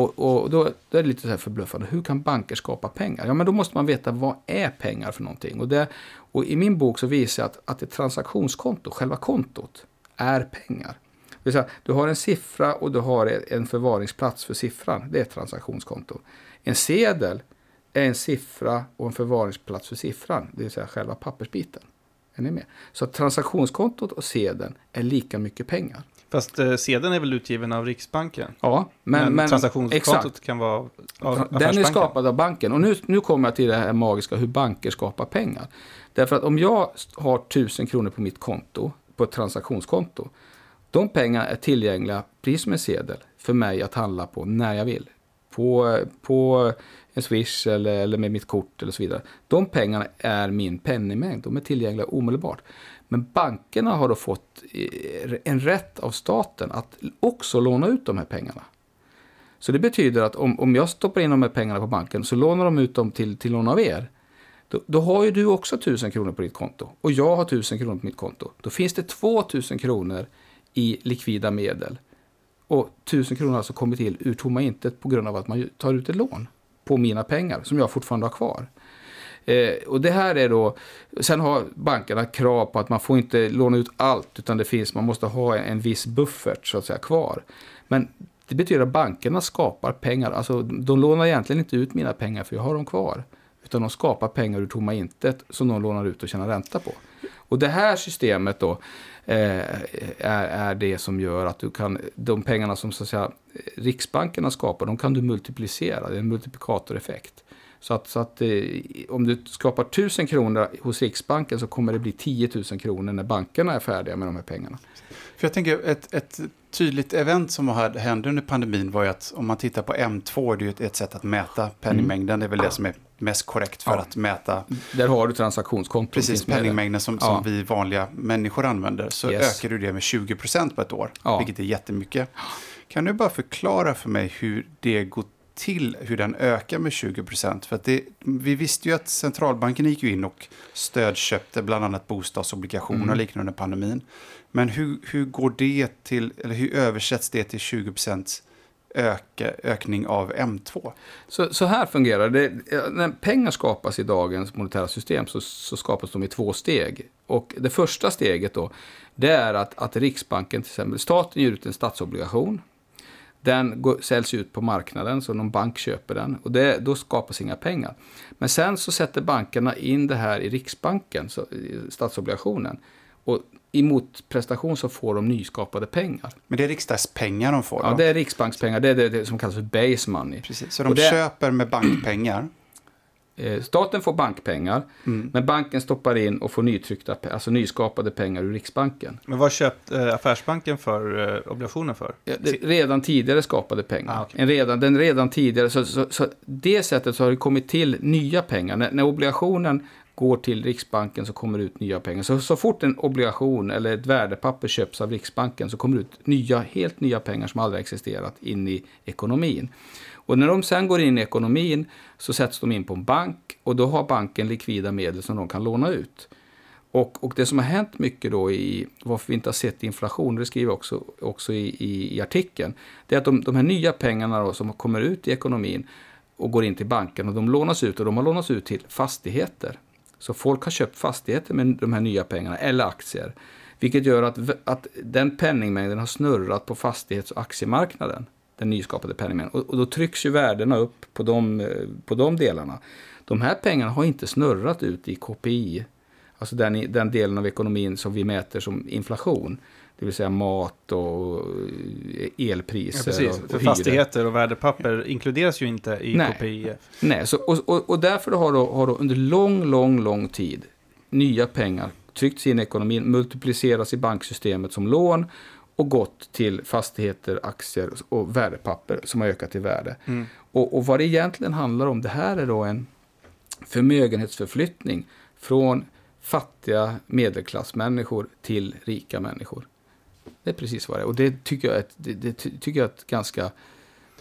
Och, och då, då, är det lite så här förbluffande. Hur kan banker skapa pengar? Ja, men då måste man veta vad är pengar för någonting. Och, det, och i min bok så visar jag att, att ett transaktionskonto, själva kontot, är pengar. Det säga, du har en siffra och du har en förvaringsplats för siffran. Det är ett transaktionskonto. En sedel är en siffra och en förvaringsplats för siffran, det vill säga själva pappersbiten. Är ni med? Så transaktionskontot och sedeln är lika mycket pengar. Fast eh, sedeln är väl utgiven av Riksbanken? Ja, men, men, men transaktionskontot kan vara av Den är skapad av banken. Och nu, nu kommer jag till det här magiska hur banker skapar pengar. Därför att om jag har tusen kronor på mitt konto, på ett transaktionskonto, de pengarna är tillgängliga, precis som en sedel, för mig att handla på när jag vill. På, på en Swish eller, eller med mitt kort eller så vidare. De pengarna är min penningmängd, de är tillgängliga omedelbart. Men bankerna har då fått eh, en rätt av staten att också låna ut de här pengarna. Så det betyder att om, om jag stoppar in de här pengarna på banken så lånar de ut dem till, till någon av er. Då, då har ju du också 1000 kronor på ditt konto och jag har 1000 kronor på mitt konto. Då finns det 2000 kronor i likvida medel. Och 1000 kronor har alltså kommit till ur tomma intet på grund av att man tar ut ett lån på mina pengar som jag fortfarande har kvar. Eh, och det här är då, sen har bankerna krav på att man får inte låna ut allt utan det finns, man måste ha en, en viss buffert så att säga kvar. Men det betyder att bankerna skapar pengar, alltså de lånar egentligen inte ut mina pengar för jag har dem kvar. Utan de skapar pengar ur tomma intet som de lånar ut och tjänar ränta på. Och det här systemet då eh, är, är det som gör att du kan, de pengarna som så att säga, Riksbankerna skapar, de kan du multiplicera, det är en multiplikatoreffekt. Så att, så att eh, om du skapar 1000 kronor hos Riksbanken så kommer det bli 10 000 kronor när bankerna är färdiga med de här pengarna. För jag tänker ett, ett tydligt event som hände under pandemin var ju att om man tittar på M2, det är ju ett, ett sätt att mäta penningmängden, mm. det är väl det som är mest korrekt för ja. att mäta. Där har du transaktionskonton. Precis, penningmängden som, ja. som vi vanliga människor använder. Så yes. ökar du det med 20% på ett år, ja. vilket är jättemycket. Kan du bara förklara för mig hur det går till, hur den ökar med 20%? För att det, vi visste ju att centralbanken gick in och stödköpte bland annat bostadsobligationer mm. och liknande under pandemin. Men hur, hur går det till, eller hur översätts det till 20% öka, ökning av M2? Så, så här fungerar det. När pengar skapas i dagens monetära system så, så skapas de i två steg. Och det första steget då, det är att, att Riksbanken, till exempel staten ger ut en statsobligation. Den går, säljs ut på marknaden, så någon bank köper den. Och det, då skapas inga pengar. Men sen så sätter bankerna in det här i Riksbanken, så, statsobligationen. Och i motprestation så får de nyskapade pengar. Men det är riksdagspengar de får? Ja, det är riksbankspengar. Det är det, det som kallas för base money. Precis, så de det, köper med bankpengar? Eh, staten får bankpengar, mm. men banken stoppar in och får nytryckta, alltså nyskapade pengar ur Riksbanken. Men vad köpt eh, Affärsbanken för eh, obligationer för? Ja, det, redan tidigare skapade pengar. Ah, okay. en redan, den redan tidigare, så, så, så, det sättet så har det kommit till nya pengar. När, när obligationen går till Riksbanken så kommer det ut nya pengar. Så, så fort en obligation eller ett värdepapper köps av Riksbanken så kommer det ut nya, helt nya pengar som aldrig existerat in i ekonomin. Och när de sen går in i ekonomin så sätts de in på en bank och då har banken likvida medel som de kan låna ut. Och, och det som har hänt mycket då i varför vi inte har sett inflation, det skriver jag också, också i, i, i artikeln, det är att de, de här nya pengarna då, som kommer ut i ekonomin och går in till banken och de lånas ut och de har lånats ut till fastigheter. Så folk har köpt fastigheter med de här nya pengarna, eller aktier. Vilket gör att, att den penningmängden har snurrat på fastighets och aktiemarknaden. Den nyskapade penningmängden. Och, och då trycks ju värdena upp på de, på de delarna. De här pengarna har inte snurrat ut i KPI. Alltså den, den delen av ekonomin som vi mäter som inflation. Det vill säga mat och eh, elpriser. Ja, och, och För fastigheter och värdepapper inkluderas ju inte i Nej. KPI. Nej, så, och, och, och därför har då, har då under lång, lång, lång tid nya pengar tryckts in i ekonomin, multiplicerats i banksystemet som lån och gått till fastigheter, aktier och värdepapper som har ökat i värde. Mm. Och, och vad det egentligen handlar om, det här är då en förmögenhetsförflyttning från fattiga medelklassmänniskor till rika människor. Det är precis vad det är. Och det tycker jag är ett, det, det tycker jag är ett ganska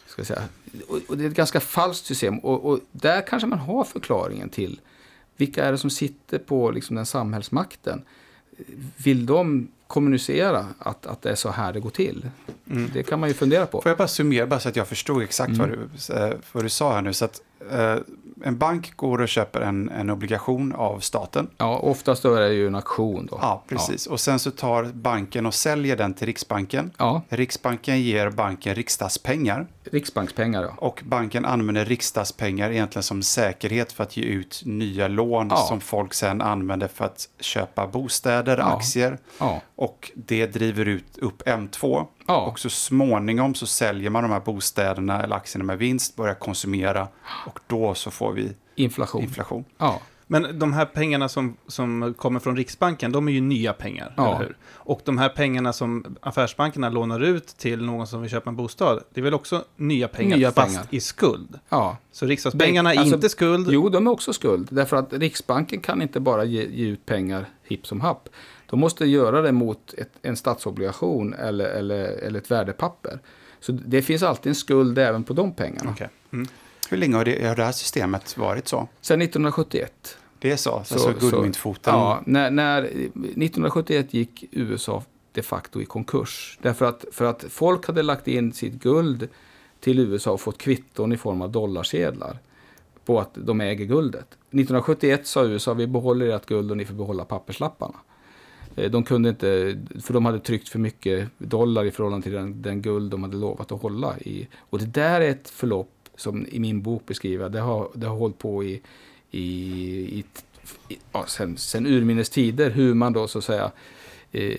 ska säga, och, och det är ett ganska falskt system. Och, och, där kanske man har förklaringen till vilka är det som sitter på liksom, den samhällsmakten. Vill de kommunicera att, att det är så här det går till? Mm. Det kan man ju fundera på. Får jag bara summera bara så att jag förstod exakt Mm. vad, du, eh, vad du sa här nu. Så att, eh, en bank går och köper en, en obligation av staten. Ja, oftast då är det ju en auktion då. Ja, precis. Och sen så tar banken och säljer den till Riksbanken. Ja, Riksbanken ger banken riksdagspengar riksbankspengar ja. och banken använder riksdagspengar egentligen som säkerhet för att ge ut nya lån Ja. som folk sen använder för att köpa bostäder, Ja. aktier Ja, och det driver ut upp M2. Ja. Och så småningom så säljer man de här bostäderna eller aktierna med vinst, börjar konsumera och då så får vi inflation. inflation. Ja, Men de här pengarna som, som kommer från Riksbanken, de är ju nya pengar, Ja. eller hur? Och de här pengarna som affärsbankerna lånar ut till någon som vill köpa en bostad, det är väl också nya pengar, Nya fast pengar. i skuld? ja. Så riksdagspengarna är Alltså, inte skuld? Jo, de är också skuld. Därför att Riksbanken kan inte bara ge, ge ut pengar hipp som happ. De måste göra det mot ett, en statsobligation eller, eller, eller ett värdepapper. Så det finns alltid en skuld även på de pengarna. Okej. Mm. Hur länge har det, har det här systemet varit så? Sen 1971. Det är så, Så- alltså så- guldmyntfoten. Ja, när, när 1971 gick USA de facto i konkurs. Därför att, för att folk hade lagt in sitt guld till USA och fått kvitton i form av dollarsedlar på att de äger guldet. 1971 sa USA vi behåller ert guld och ni får behålla papperslapparna. Eh, de kunde inte, för de hade tryckt för mycket dollar i förhållande till den, den guld de hade lovat att hålla i. Och det där är ett förlopp som i min bok beskriver. Det har, det har hållit på i, i, i, i ja, sen, sen urminnes tider hur man då så att säga eh,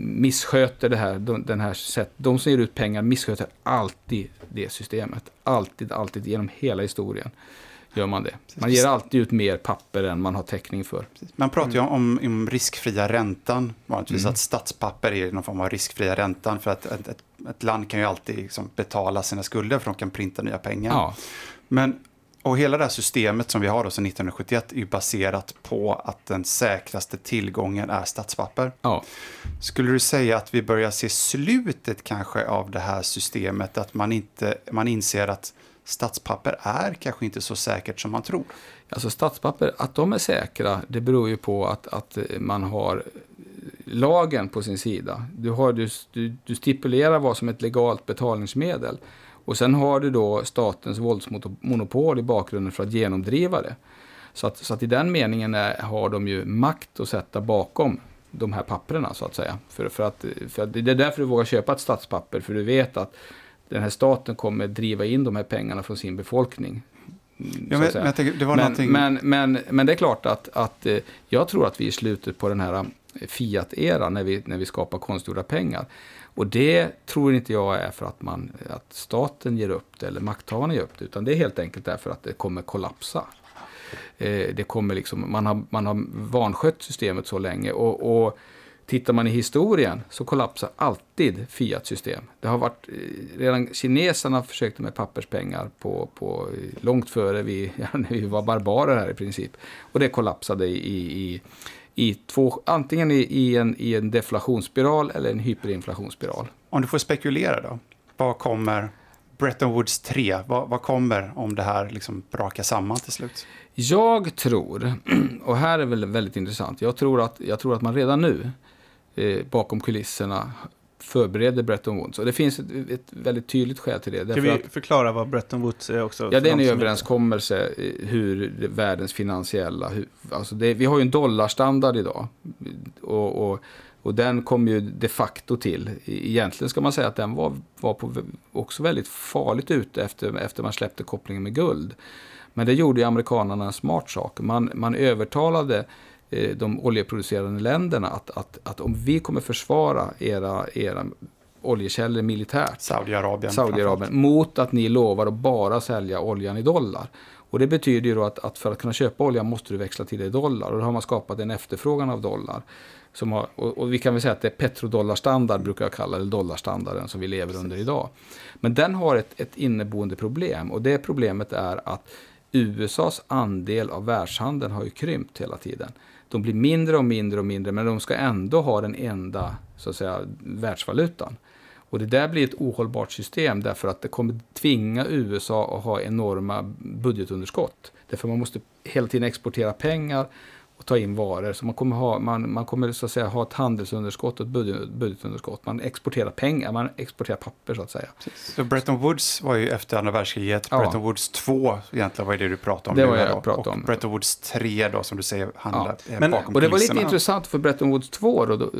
missköter det här, de, den här sätt, de som ger ut pengar missköter alltid det systemet. Alltid, alltid genom hela historien gör man det. Man ger alltid ut mer papper än man har täckning för. Man pratar ju om, om riskfria räntan, vanligtvis Mm. att statspapper är någon form av riskfria räntan för att ett, ett, ett land kan ju alltid liksom betala sina skulder för de kan printa nya pengar. Ja, Men, och hela det här systemet som vi har då sedan 1971 är ju baserat på att den säkraste tillgången är statspapper. ja. Skulle du säga att vi börjar se slutet kanske av det här systemet? Att man, inte, man inser att statspapper är kanske inte så säkert som man tror? Alltså statspapper, att de är säkra, det beror ju på att, att man har lagen på sin sida. Du, har, du, du, du stipulerar vad som är ett legalt betalningsmedel. Och sen har du då statens våldsmonopol i bakgrunden för att genomdriva det. Så att, så att i den meningen är, har de ju makt att sätta bakom de här papperna så att säga. För, för, att, för att det är därför du vågar köpa ett statspapper, för du vet att den här staten kommer driva in de här pengarna från sin befolkning. Ja, men, tänker, det var Men, någonting... men, men, men det är klart att, att eh, jag tror att vi är i slutet på den här eh, Fiat-eran när vi, när vi skapar konstgjorda pengar. Och det tror inte jag är för att, man, att staten ger upp det eller makthavarna ger upp det, utan det är helt enkelt därför att det kommer kollapsa. Eh, det kommer liksom, man, har, man har vanskött systemet så länge. Och, och Tittar man i historien så kollapsar alltid Fiat-system. Det har varit, eh, redan kineserna försökte med papperspengar på, på, eh, långt före vi, ja, vi var barbarer här i princip. Och det kollapsade i, i, i två, antingen i, i, en, i en deflationsspiral eller en hyperinflationsspiral. Om du får spekulera då, vad kommer Bretton Woods 3, vad, vad kommer om det här liksom brakar samman till slut? Jag tror, och här är väl väldigt intressant, jag tror att, jag tror att man redan nu eh, bakom kulisserna förbereder Bretton Woods. Och det finns ett, ett väldigt tydligt skäl till det. Kan vi att- förklara vad Bretton Woods är också? Ja, det är en överenskommelse eh, hur världens finansiella... Hur, alltså det, vi har ju en dollarstandard idag. Och, och, och den kom ju de facto till. E- Egentligen ska man säga att den var, var på, också väldigt farligt ute efter, efter man släppte kopplingen med guld. Men det gjorde ju amerikanerna en smart sak. Man, man övertalade de oljeproducerande länderna att, att, att om vi kommer försvara era, era oljekällor militärt. Saudiarabien. Saudiarabien mot att ni lovar att bara sälja oljan i dollar. Och det betyder ju då att, att för att kunna köpa olja måste du växla till det i dollar. Och då har man skapat en efterfrågan av dollar. Som har, och, och vi kan väl säga att det är petrodollarstandard, brukar jag kalla det, dollarstandarden som vi lever under idag. Men den har ett, ett inneboende problem. Och det problemet är att USAs andel av världshandeln har ju krympt hela tiden. De blir mindre och mindre och mindre, men de ska ändå ha den enda så att säga, världsvalutan. Och det där blir ett ohållbart system därför att det kommer tvinga USA att ha enorma budgetunderskott. Därför man måste hela tiden exportera pengar och ta in varor. Så man kommer, ha, man, man kommer så att säga ha ett handelsunderskott och ett budget, budgetunderskott. Man exporterar pengar, man exporterar papper så att säga. Så Bretton Woods var ju efter andra världskriget. Ja. Bretton Woods 2 egentligen var det du pratade om. Det var jag pratade om. Och Bretton Woods 3 då som du säger handlar ja. Men, bakom Och det var lite intressant för Bretton Woods 2 då, då,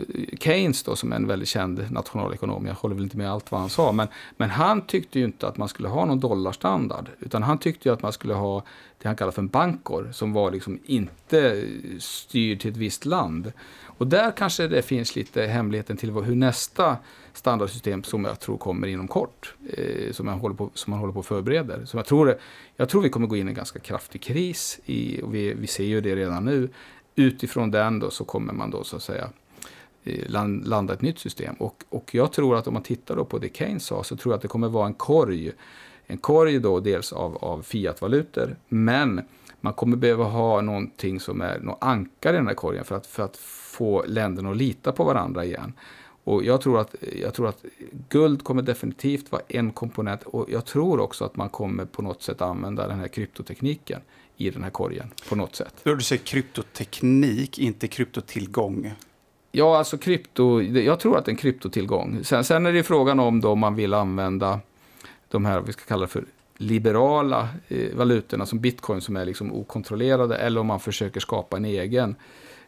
Keynes då som är en väldigt känd nationalekonom. Jag håller väl inte med allt vad han sa. Men, men han tyckte ju inte att man skulle ha någon dollarstandard. Utan han tyckte ju att man skulle ha det han kallar för en bankor, som var liksom inte styrd till ett visst land. Och där kanske det finns lite hemligheten till hur nästa standardsystem som jag tror kommer inom kort, eh, som, man håller på, som man håller på att förbereder. Så jag, tror, jag tror vi kommer gå in i en ganska kraftig kris, i, och vi, vi ser ju det redan nu. Utifrån den då så kommer man då så att säga eh, landa ett nytt system. Och, och jag tror att om man tittar då på det Keynes sa så tror jag att det kommer vara en korg en korg då dels av, av fiatvalutor, men man kommer behöva ha någonting som är något ankare i den här korgen för att, för att få länderna att lita på varandra igen. Och jag tror, att, jag tror att guld kommer definitivt vara en komponent och jag tror också att man kommer på något sätt använda den här kryptotekniken i den här korgen på något sätt. Du säger kryptoteknik, inte kryptotillgång. Ja, alltså krypto, jag tror att det är en kryptotillgång. Sen, sen är det frågan om då man vill använda de här, vi ska kalla det för liberala eh, valutorna som bitcoin som är liksom okontrollerade eller om man försöker skapa en egen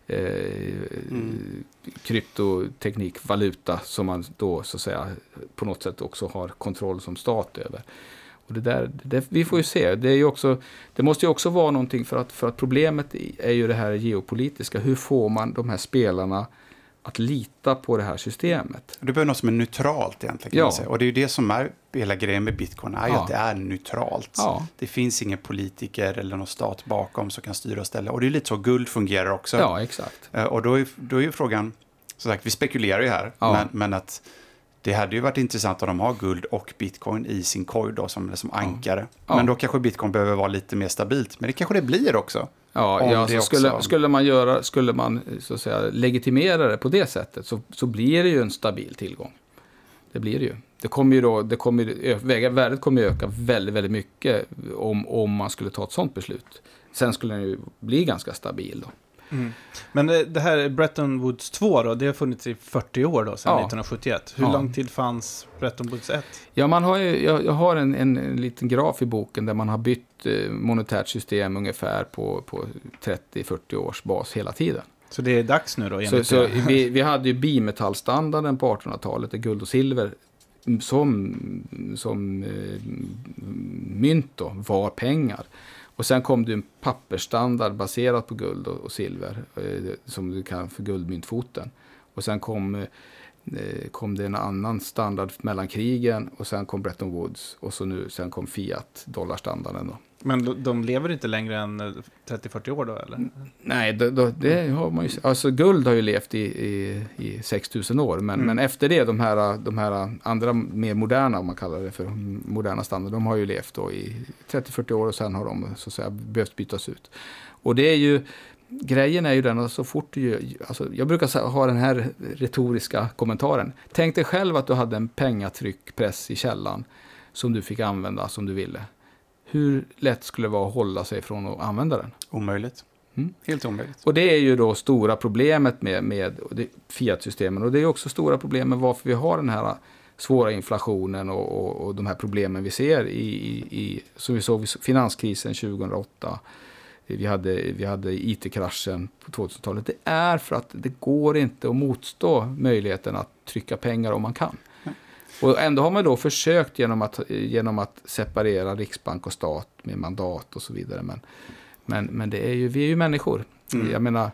eh, mm. kryptoteknikvaluta som man då så att säga på något sätt också har kontroll som stat över. Och det där, det, vi får ju se. Det, är ju också, det måste ju också vara någonting för att, för att problemet är ju det här geopolitiska. Hur får man de här spelarna att lita på det här systemet. Du behöver något som är neutralt egentligen. Ja. Och det är ju det som är hela grejen med bitcoin, är ju ja. att det är neutralt. Ja. Det finns ingen politiker eller någon stat bakom som kan styra och ställa. Och det är lite så guld fungerar också. Ja, exakt. Eh, och då är, då är ju frågan, som sagt, vi spekulerar ju här, men, men att det hade ju varit intressant om de har guld och bitcoin i sin korg då som, som ankare. Men då kanske bitcoin behöver vara lite mer stabilt. Men det kanske det blir också. Ja, ja så skulle, skulle, man göra, skulle man så att säga, legitimera det på det sättet så, så blir det ju en stabil tillgång. Det blir det ju. Det kommer ju då, det kommer, värdet kommer ju öka väldigt, väldigt mycket om, om man skulle ta ett sådant beslut. Sen skulle den ju bli ganska stabil då. Mm. Men eh, det här Bretton Woods 2 då, det har funnits i 40 år då, sedan ja. 1971. Hur ja. lång tid fanns Bretton Woods 1? Ja, man har ju, jag, har en, en, en, liten graf i boken där man har bytt eh, monetärt system ungefär på, på 30-40 års bas hela tiden. Så det är dags nu då? Så, så vi, vi hade ju bimetallstandarden på 1800-talet, där guld och silver som, som eh, mynt då, var pengar. Och sen kom det en pappersstandard baserad på guld och, och silver, eh, som du kan för guldmyntfoten. Och sen kom, eh, eh, kom det en annan standard mellan krigen och sen kom Bretton Woods och så nu, sen kom Fiat, dollarstandarden. Då. Men de lever inte längre än 30-40 år då eller? Nej, det, det, det, har man ju Alltså guld har ju levt i, i, i 6000 år. Men, mm. men efter det, de här, de här andra mer moderna, om man kallar det för moderna standard, de har ju levt då i 30-40 år och sen har de så att säga behövt bytas ut. Och det är ju, grejen är ju den att så fort du alltså jag brukar ha den här retoriska kommentaren. Tänk dig själv att du hade en pengatryckpress i källan som du fick använda som du ville hur lätt skulle det vara att hålla sig från att använda den? Omöjligt. Mm. Helt omöjligt. Och det är ju då stora problemet med, med Fiat-systemen. Och det är också stora problem med varför vi har den här svåra inflationen och, och, och de här problemen vi ser i, i, i som vi såg finanskrisen 2008. Vi hade, vi hade IT-kraschen på 2000-talet. Det är för att det går inte att motstå möjligheten att trycka pengar om man kan. Och ändå har man då försökt genom att, genom att separera riksbank och stat med mandat och så vidare. Men, men, men det är ju, vi är ju människor. Mm. Jag menar,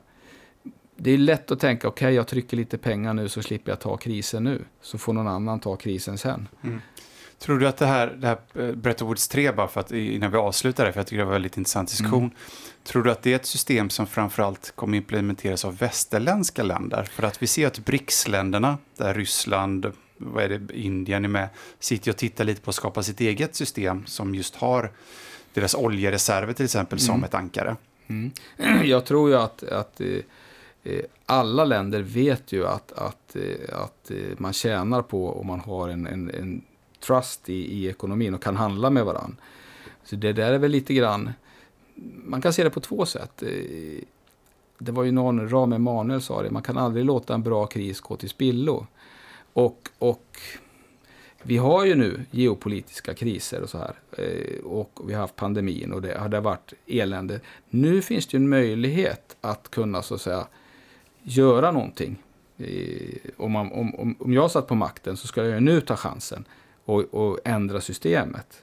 det är lätt att tänka, okej okay, jag trycker lite pengar nu så slipper jag ta krisen nu. Så får någon annan ta krisen sen. Mm. Tror du att det här, det här eh, Bretton Woods 3, bara för att, innan vi avslutar det, för jag tycker det var en väldigt intressant diskussion. Mm. Tror du att det är ett system som framförallt kommer implementeras av västerländska länder? För att vi ser att BRICS-länderna, där Ryssland, vad är det, Indien är med, sitter och tittar lite på att skapa sitt eget system som just har deras oljereserver till exempel mm. som ett ankare. Mm. Jag tror ju att, att eh, eh, alla länder vet ju att, att, eh, att man tjänar på om man har en, en, en trust i, i ekonomin och kan handla med varandra. Så det där är väl lite grann, man kan se det på två sätt. Det var ju någon, Rame Emanuel sa det, man kan aldrig låta en bra kris gå till spillo. Och, och vi har ju nu geopolitiska kriser och så här. Eh, och vi har haft pandemin och det har varit elände. Nu finns det ju en möjlighet att kunna så att säga göra någonting. Eh, om, man, om, om jag satt på makten så skulle jag nu ta chansen och, och ändra systemet.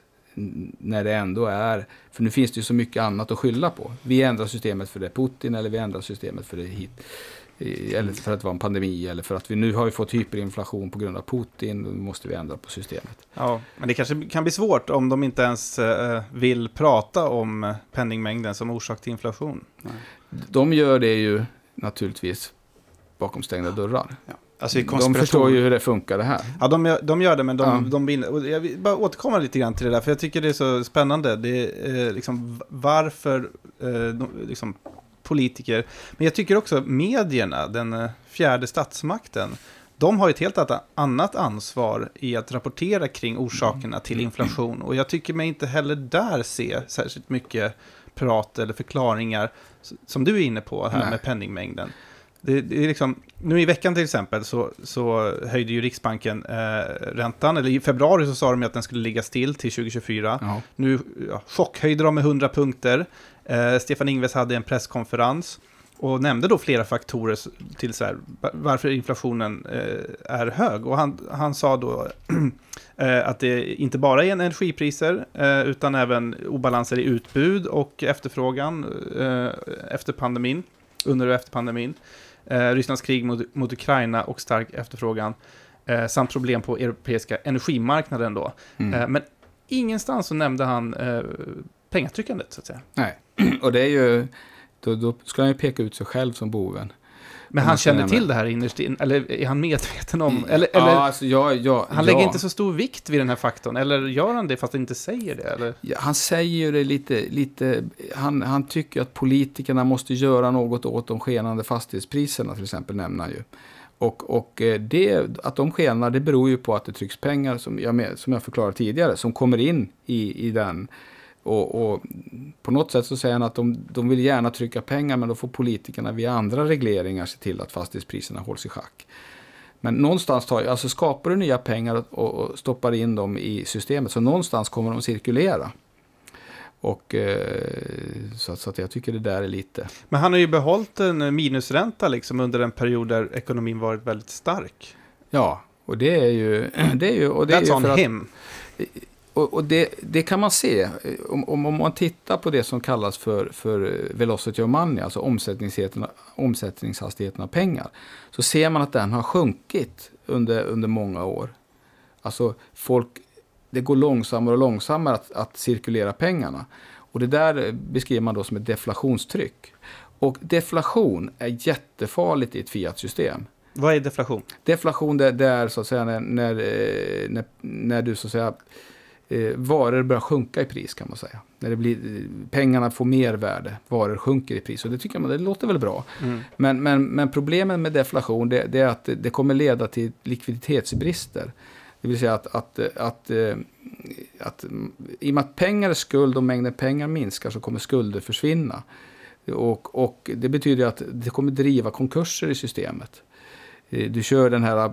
När det ändå är, för nu finns det ju så mycket annat att skylla på. Vi ändrar systemet för det är Putin eller vi ändrar systemet för det är hit eller för att det var en pandemi eller för att vi nu har vi fått hyperinflation på grund av Putin. Då måste vi ändra på systemet. Ja, men det kanske kan bli svårt om de inte ens eh, vill prata om penningmängden som orsak till inflation. Nej. De gör det ju naturligtvis bakom stängda dörrar. Ja. Alltså de förstår ju hur det funkar det här. Ja, de, de gör det, men de, ja. de vill, jag vill bara återkomma lite grann till det där, för jag tycker det är så spännande. Det är eh, liksom varför eh, de, liksom, politiker. Men jag tycker också medierna, den eh, fjärde statsmakten, de har ett helt annat ansvar i att rapportera kring orsakerna till inflation. Och jag tycker mig inte heller där se särskilt mycket prat eller förklaringar som du är inne på här Nej. med penningmängden. Det, det, är liksom, nu i veckan till exempel så, så höjde ju Riksbanken eh, räntan, eller i februari så sa de att den skulle ligga still till 2024. Ja. Nu ja, chockhöjde de med 100 punkter. Eh, Stefan Ingves hade en presskonferens och nämnde då flera faktorer till så här, varför inflationen eh, är hög. Och han, han sa då eh, att det inte bara är energipriser, eh, utan även obalanser i utbud och efterfrågan eh, efter pandemin, under och efter pandemin. Rysslands krig mot, mot Ukraina och stark efterfrågan, samt problem på europeiska energimarknaden då. Mm. men ingenstans så nämnde han pengatryckandet, så att säga. Nej, och det är ju, då, då ska han ju peka ut sig själv som boven. Men han känner till det här innerst in, eller är han medveten om? Eller, ja, eller alltså, ja, ja, han lägger inte så stor vikt vid den här faktorn, eller gör han det fast han inte säger det? Eller? Han säger ju det lite, lite han, han tycker att politikerna måste göra något åt de skenande fastighetspriserna, till exempel, nämner han ju. Och, och eh, det, att de skenar, det beror ju på att det trycks pengar, som jag, som jag förklarade tidigare, som kommer in i, i den och, och, på något sätt så säger han att de, de vill gärna trycka pengar men då får politikerna via andra regleringar se till att fastighetspriserna hålls i schack. Men någonstans tar, alltså skapar du nya pengar och, och stoppar in dem i systemet så någonstans kommer de cirkulera. Och, eh, så, så, att jag tycker det där är lite... Men han har ju behållit en minusränta liksom under en period där ekonomin varit väldigt stark. Ja, och det är ju... Det är ju och det That's är ju on him. Att, och, och det, det, kan man se om, om, om, man tittar på det som kallas för, för velocity of money, alltså omsättningshastigheten, av pengar. Så ser man att den har sjunkit under, under många år. Alltså folk, det går långsammare och långsammare att, att cirkulera pengarna. Och det där beskriver man då som ett deflationstryck. Och deflation är jättefarligt i ett fiat-system. Vad är deflation? Deflation det, det är så att säga när, när, eh, när, när du så att säga eh, varor börjar sjunka i pris kan man säga. När det blir, pengarna får mer värde, varor sjunker i pris. Och det tycker man det låter väl bra. Mm. Men, men, men problemet med deflation det, det, är att det kommer leda till likviditetsbrister. Det vill säga att, att, att, eh, att, att i och med att pengar är skuld och mängden pengar minskar så kommer skulder försvinna. Och, och det betyder att det kommer driva konkurser i systemet. Eh, du kör den här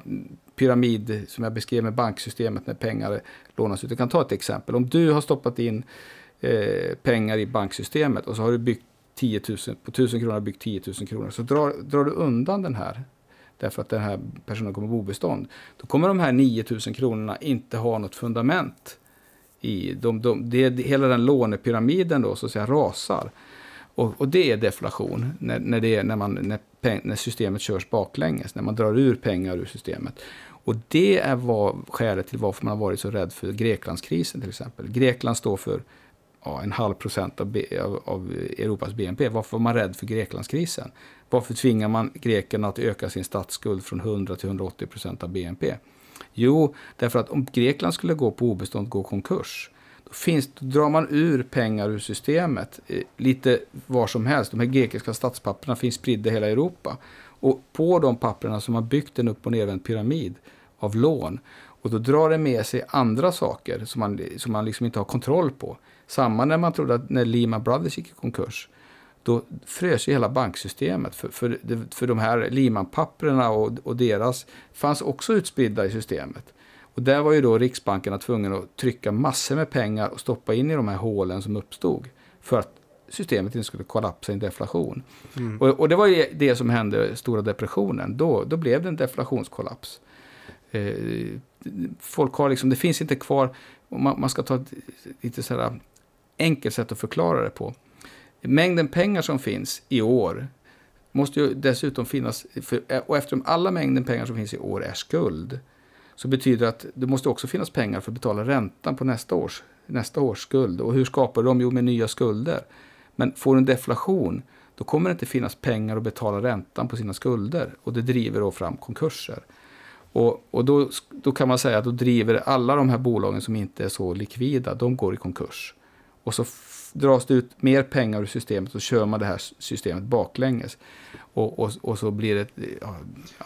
pyramid som jag beskrev med banksystemet när pengar lånas ut. Jag kan ta ett exempel. Om du har stoppat in eh, pengar i banksystemet och så har du byggt 10 000, på 1000 kronor byggt 10 000 kronor. Så drar, drar du undan den här därför att den här personen kommer bo obestånd. Då kommer de här 9 000 kronorna inte ha något fundament. I de, de, det, hela den lånepyramiden då så att säga rasar. Och, och det är deflation, när, när, det är, när, man, när, peng, när systemet körs baklänges, när man drar ur pengar ur systemet. Och det är vad, skälet till varför man har varit så rädd för Greklandskrisen till exempel. Grekland står för ja, en halv procent av, av, av Europas BNP. Varför var man rädd för Greklandskrisen? Varför tvingar man grekerna att öka sin statsskuld från 100 till 180 procent av BNP? Jo, därför att om Grekland skulle gå på obestånd, gå konkurs, då, finns, då drar man ur pengar ur systemet eh, lite var som helst. De här grekiska statspapperna finns spridda i hela Europa. Och på de papperna som har byggt en upp och nervänd pyramid av lån. Och då drar det med sig andra saker som man, som man liksom inte har kontroll på. Samma när man trodde att när Lehman Brothers gick i konkurs. Då frös ju hela banksystemet. För, för, för de här Lehman-papperna och, och deras fanns också utspridda i systemet. Och där var ju då Riksbanken tvungen att trycka massor med pengar och stoppa in i de här hålen som uppstod. För att systemet inte skulle kollapsa i en deflation. Mm. Och, och, det var ju det som hände stora depressionen. Då, då blev det en deflationskollaps. Eh, folk har liksom, det finns inte kvar, man, man ska ta ett lite sådär eh, enkelt sätt att förklara det på. Mängden pengar som finns i år måste ju dessutom finnas, för, eh, och eftersom alla mängden pengar som finns i år är skuld, så betyder det att det måste också finnas pengar för att betala räntan på nästa års, nästa års skuld. Och hur skapar de? Jo, med nya skulder. Men får du en deflation, då kommer det inte finnas pengar att betala räntan på sina skulder. Och det driver då fram konkurser. Och, och då, då kan man säga att då driver alla de här bolagen som inte är så likvida, de går i konkurs. Och så dras det ut mer pengar ur systemet och kör man det här systemet baklänges. Och, och, och så blir det ja,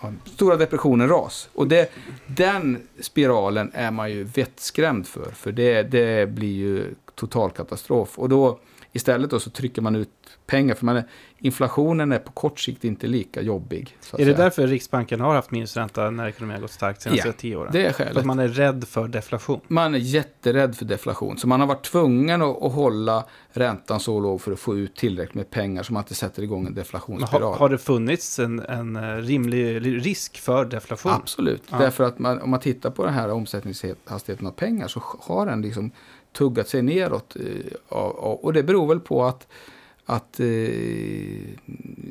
ja, stora depressionen ras. Och det, den spiralen är man ju vettskrämd för. För det, det blir ju total katastrof. Och då istället då så trycker man ut pengar. För man är, inflationen är på kort sikt inte lika jobbig. är det säga. därför Riksbanken har haft minusränta när ekonomin har gått starkt senaste ja, tio åren? det är skälet. För att man är rädd för deflation? Man är jätterädd för deflation. Så man har varit tvungen att, att hålla räntan så låg för att få ut tillräckligt med pengar så man inte sätter igång en deflationsspiral. Har, har det funnits en, en, eh, rimlig risk för deflation? Absolut. Ja. Därför att man, om man tittar på den här omsättningshastigheten av pengar så har den liksom tuggat sig neråt. Eh, och det beror väl på att att eh,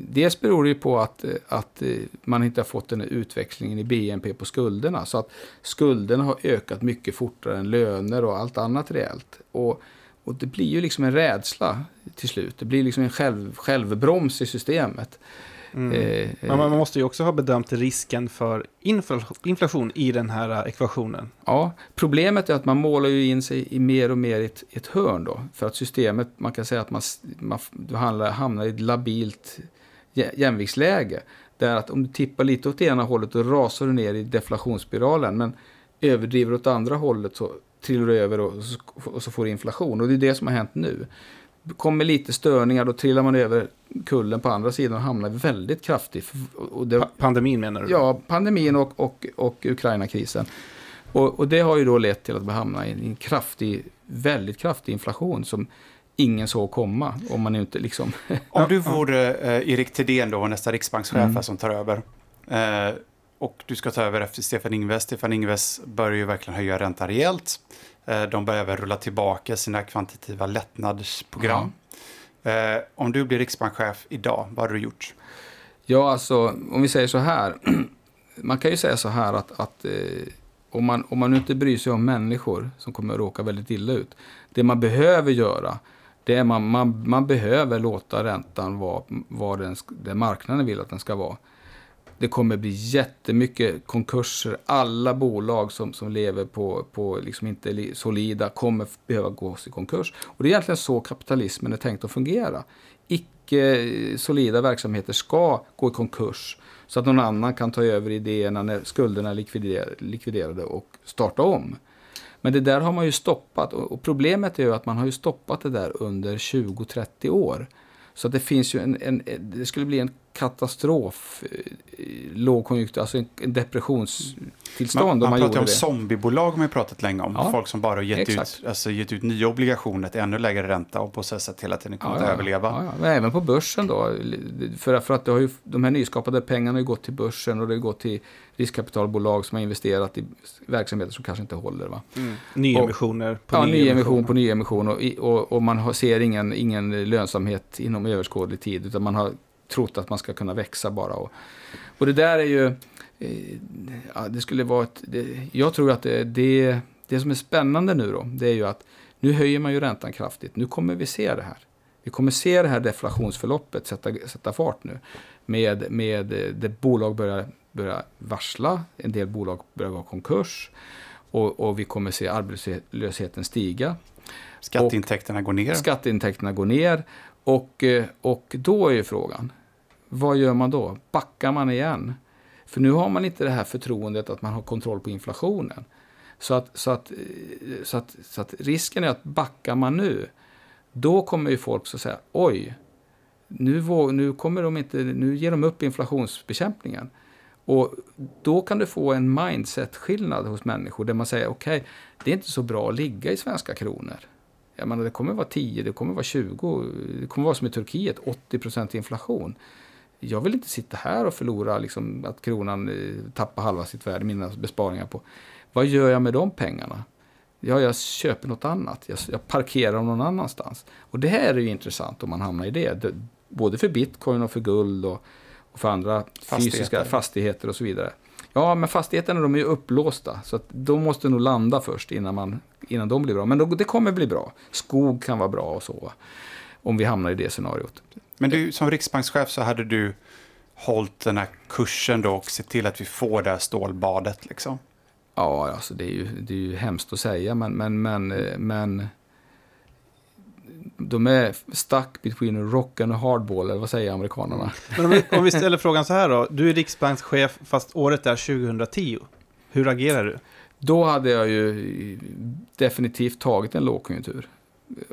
dels beror det på att, eh, att man inte har fått den här utväxlingen i BNP på skulderna. Så att skulderna har ökat mycket fortare än löner och allt annat reellt. Och, och det blir ju liksom en rädsla till slut. Det blir liksom en själv, självbroms i systemet. Mm. Eh, Men man måste ju också ha bedömt risken för inflation i den här äh, ekvationen. Ja, problemet är att man målar ju in sig i mer och mer i ett, ett hörn då. För att systemet, man kan säga att man, man du hamnar i ett labilt jämviktsläge. Där att om du tippar lite åt ena hållet då rasar du ner i deflationsspiralen. Men överdriver åt andra hållet så trillar du över och så, och så får du inflation. Och det är det som har hänt nu kommer lite störningar, då trillar man över kullen på andra sidan och hamnar väldigt kraftigt. Det, pandemin menar du? Ja, pandemin och, och, och Ukraina-krisen. Och, och, det har ju då lett till att vi hamnar i en kraftig, väldigt kraftig inflation som ingen såg komma. Om man inte liksom... om du vore eh, Erik Thedéen då, nästa riksbankschef mm. som tar över. Eh, och du ska ta över efter Stefan Ingves. Stefan Ingves börjar ju verkligen höja räntan rejält. Eh, de behöver rulla tillbaka sina kvantitativa lättnadsprogram. Eh, om du blir riksbankschef idag, vad hade du gjort? Ja, alltså om vi säger så här. Man kan ju säga så här att, att eh, om, man, om man inte bryr sig om människor som kommer att råka väldigt illa ut. Det man behöver göra, det är man, man, man behöver låta räntan vara vad den, den marknaden vill att den ska vara. Det kommer bli jättemycket konkurser. Alla bolag som, som lever på, på liksom inte solida kommer behöva gå i konkurs. Och det är egentligen så kapitalismen är tänkt att fungera. Icke solida verksamheter ska gå i konkurs så att någon annan kan ta över idéerna när skulderna är likviderade och starta om. Men det där har man ju stoppat och problemet är ju att man har ju stoppat det där under 20-30 år. Så det finns ju en, en, det skulle bli en katastrof, eh, lågkonjunktur, alltså en, depressionstillstånd. Man, om man man pratar om det. zombiebolag har pratat länge om. Ja, Folk som bara har gett exakt. ut, alltså gett ut nya obligationer till ännu lägre ränta och på så sätt hela tiden överleva. Ja, ja. Men även på börsen då. För, för att det har ju, de här nyskapade pengarna har ju gått till börsen och det har gått till riskkapitalbolag som har investerat i verksamheter som kanske inte håller. Va? Nyemissioner på ja, nyemission nyemissioner. på nyemission och, och, och man har, ser ingen, ingen lönsamhet inom överskådlig tid utan man har trott att man ska kunna växa bara. Och, och det där är ju, eh, ja, det skulle vara ett, det, jag tror att det, det, det som är spännande nu då, det är ju att nu höjer man ju räntan kraftigt. Nu kommer vi se det här. Vi kommer se det här deflationsförloppet sätta, sätta fart nu. Med, med eh, det bolag börjar, börjar varsla, en del bolag börjar gå konkurs. Och, och vi kommer se arbetslösheten stiga. Skatteintäkterna går ner. Skatteintäkterna går ner. Och, eh, och då är ju frågan, vad gör man då? Backar man igen? För nu har man inte det här förtroendet att man har kontroll på inflationen. Så att, så att, eh, så att, så att risken är att backar man nu, då kommer ju folk så att säga, oj, nu, nu, kommer de inte, nu ger de upp inflationsbekämpningen. Och då kan du få en mindset-skillnad hos människor där man säger okej, det är inte så bra att ligga i svenska kronor. Jag menar, det kommer vara 10, det kommer vara 20, det kommer vara som i Turkiet, 80% inflation. Jag vill inte sitta här och förlora liksom, att kronan eh, tappar halva sitt värde, mina besparingar på. Vad gör jag med de pengarna? Ja, jag köper något annat. Jag, jag parkerar dem någon annanstans. Och det här är ju intressant om man hamnar i det. det både för bitcoin och för guld och, och för andra Fastigheter. fysiska fastigheter och så vidare. Ja, men fastigheterna de är ju upplåsta. Så att de måste nog landa först innan, man, innan de blir bra. Men då, det kommer bli bra. Skog kan vara bra och så. Om vi hamnar i det scenariot. Men du, som riksbankschef så hade du hållit den här kursen då och sett till att vi får det här stålbadet liksom. Ja, alltså det är ju, det är ju hemskt att säga, men, men, men, eh, men de är stuck between a rock and a hardball, eller vad säger amerikanerna? Men om vi, om vi ställer frågan så här då. Du är riksbankschef fast året är 2010. Hur agerar du? Då hade jag ju definitivt tagit en lågkonjunktur.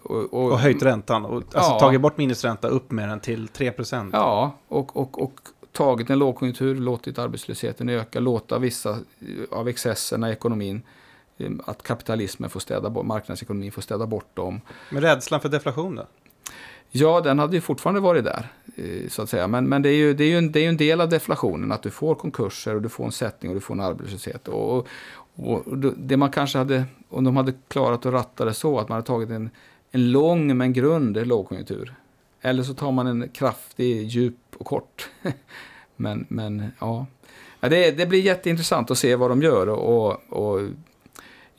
Och, och, Och höjt räntan. Och, alltså Ja. tagit bort minusränta upp med den till 3%. Ja, och, och, och tagit en lågkonjunktur, låtit arbetslösheten öka, låta vissa eh, av excesserna i ekonomin, eh, att kapitalismen får städa bort, marknadsekonomin får städa bort dem. Men rädslan för deflation då? Ja, den hade ju fortfarande varit där, eh, så att säga. Men, men det, är ju, det, är ju en, det är en del av deflationen, att du får konkurser och du får en sättning och du får en arbetslöshet. Och, och, det man kanske hade, om de hade klarat att ratta det så, att man hade tagit en, en lång men grund lågkonjunktur. Eller så tar man en kraftig, djup och kort. men, men ja, ja det, det blir jätteintressant att se vad de gör. Och, och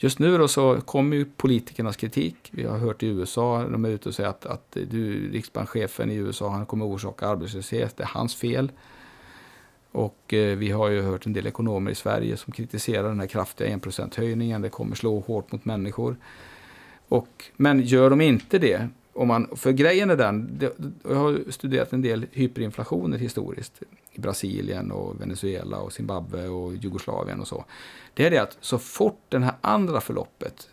Just nu då så kommer ju politikernas kritik. Vi har hört i USA, de är ute och säger att, att du, riksbankschefen i USA, han kommer orsaka arbetslöshet, det är hans fel. Och eh, vi har ju hört en del ekonomer i Sverige som kritiserar den här kraftiga 1%-höjningen, det kommer slå hårt mot människor. Och, men gör de inte det, om man, för grejen är den, det, jag har studerat en del hyperinflationer historiskt i Brasilien och Venezuela och Zimbabwe och Jugoslavien och så. Det är det att så fort det här andra förloppet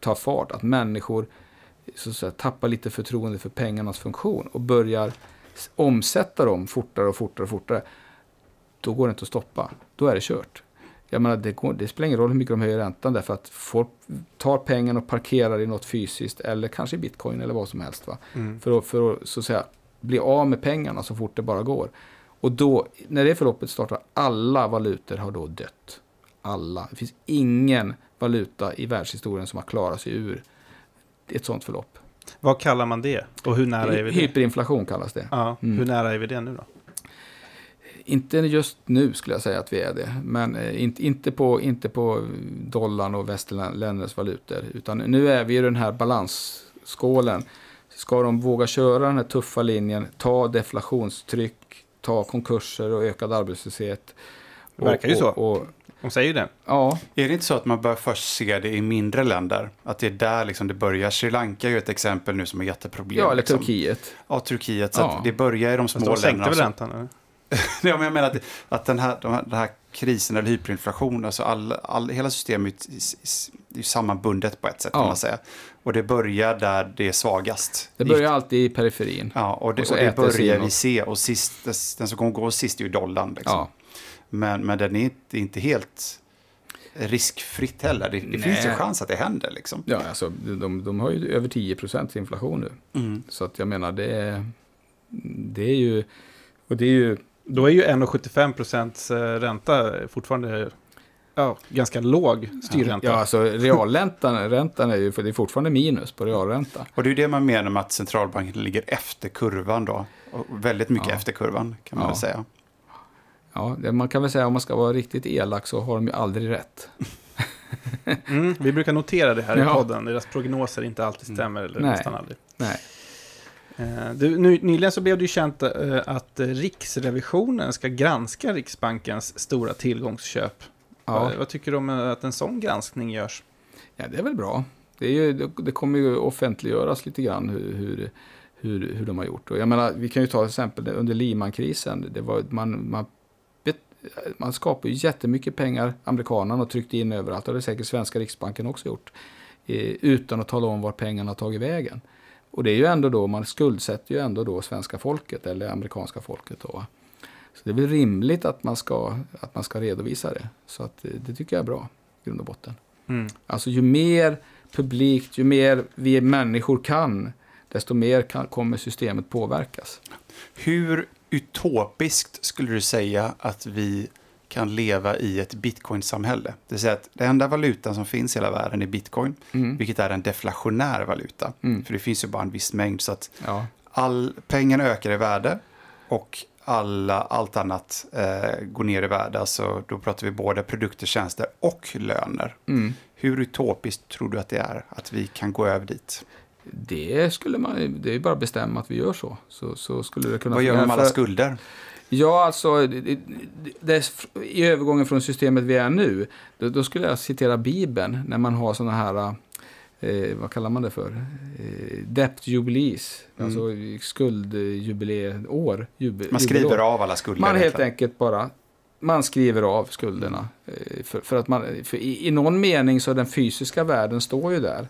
tar fart, att människor så att säga, tappar lite förtroende för pengarnas funktion och börjar omsätta dem fortare och fortare och fortare, då går det inte att stoppa. Då är det kört. Jag menar, det, går, det spelar ingen roll hur mycket de höjer räntan därför att folk tar pengarna och parkerar i något fysiskt eller kanske i bitcoin eller vad som helst. Va? Mm. För, att, för att så att säga, bli av med pengarna så fort det bara går. Och då, när det förloppet startar, alla valutor har då dött. Alla. Det finns ingen valuta i världshistorien som har klarat sig ur ett sånt förlopp. Vad kallar man det? Och hur nära är vi det? Hyperinflation kallas det. Ja, Mm. hur nära är vi det nu då? Inte just nu skulle jag säga att vi är det. Men eh, inte, inte, på, inte på dollarn och västerländers valutor. Utan nu är vi i den här balansskålen. Ska de våga köra den här tuffa linjen, ta deflationstryck, ta konkurser och ökad arbetslöshet. Det verkar ju så. Och, och, De säger ju det. ja, Är det inte så att man bör först se det i mindre länder? Att det är där liksom det börjar. Sri Lanka är ju ett exempel nu som är jätteproblem. ja, eller liksom. Turkiet. Ja, Turkiet. Så Ja. att det börjar i de små de sänkte länderna. väl räntan? Ja, men jag menar att, att den, här, de här, den här krisen eller hyperinflation, alltså all, all, hela systemet är ju sammanbundet på ett sätt Ja. kan man säga. Och det börjar där det är svagast. Det börjar alltid i periferin. Ja, och det, och och det börjar vi se. Och sist, den som kommer gå sist är ju dollarn. Liksom. Ja. Men, men den är inte, inte helt riskfritt heller. Det, det finns ju chans att det händer. Liksom. Ja, alltså, de, de har ju över 10% inflation nu. Mm. Så att jag menar, det är, det är ju... Och det är ju... Då är ju 1,75 procents eh, ränta fortfarande ja, ganska låg styrränta. Ja, alltså realräntan räntan är ju... För det är fortfarande minus på realränta. Och det är ju det man menar med att centralbanken ligger efter kurvan då. Och väldigt mycket Ja. efter kurvan kan man Ja. väl säga. Ja, det, man kan väl säga om man ska vara riktigt elak så har de ju aldrig rätt. Mm, vi brukar notera det här i Ja. podden. Deras prognoser inte alltid stämmer, eller Nej. nästan aldrig. Nej. Eh, Du, nyligen så blev det ju känt eh, att eh, Riksrevisionen ska granska Riksbankens stora tillgångsköp. Ja. Vad, vad tycker du om eh, att en sån granskning görs? Ja, det är väl bra. Det, ju, det, kommer ju offentliggöras lite grann hur, hur, hur, hur de har gjort. Och jag menar, vi kan ju ta till exempel under Lehman-krisen. Det var, man, man, man skapade ju jättemycket pengar, amerikanerna, och tryckte in överallt. Det har säkert svenska riksbanken också gjort. Eh, utan att tala om var pengarna har tagit vägen. Och det är ju ändå då, man skuldsätter ju ändå då svenska folket, eller amerikanska folket då. Så det är väl rimligt att man ska, att man ska redovisa det. Så att, det tycker jag är bra, i grund och botten. Mm. Alltså ju mer publikt, ju mer vi människor kan, desto mer kan, kommer systemet påverkas. Hur utopiskt skulle du säga att vi kan leva i ett bitcoin-samhälle? Det vill säga att den enda valutan som finns i hela världen är bitcoin, Mm. vilket är en deflationär valuta. Mm. För det finns ju bara en viss mängd, så att Ja. all, pengarna ökar i värde och alla, allt annat eh, går ner i värde. Alltså, då pratar vi både produkter, tjänster och löner. Mm. Hur utopiskt tror du att det är att vi kan gå över dit? Det skulle man, det är bara att bestämma att vi gör så. Så, så skulle det kunna Vad gör vi med alla skulder? Ja, alltså det, det, i övergången från systemet vi är nu, då, då skulle jag citera Bibeln när man har sådana här, eh, vad kallar man det för? Eh, debt jubilees, Mm. alltså skuldjubileår. Jube, Man jubileår. skriver av alla skulder. Man helt egentligen. enkelt bara man skriver av skulderna. Eh, För, för att man, för i, I någon mening så den fysiska världen står ju där.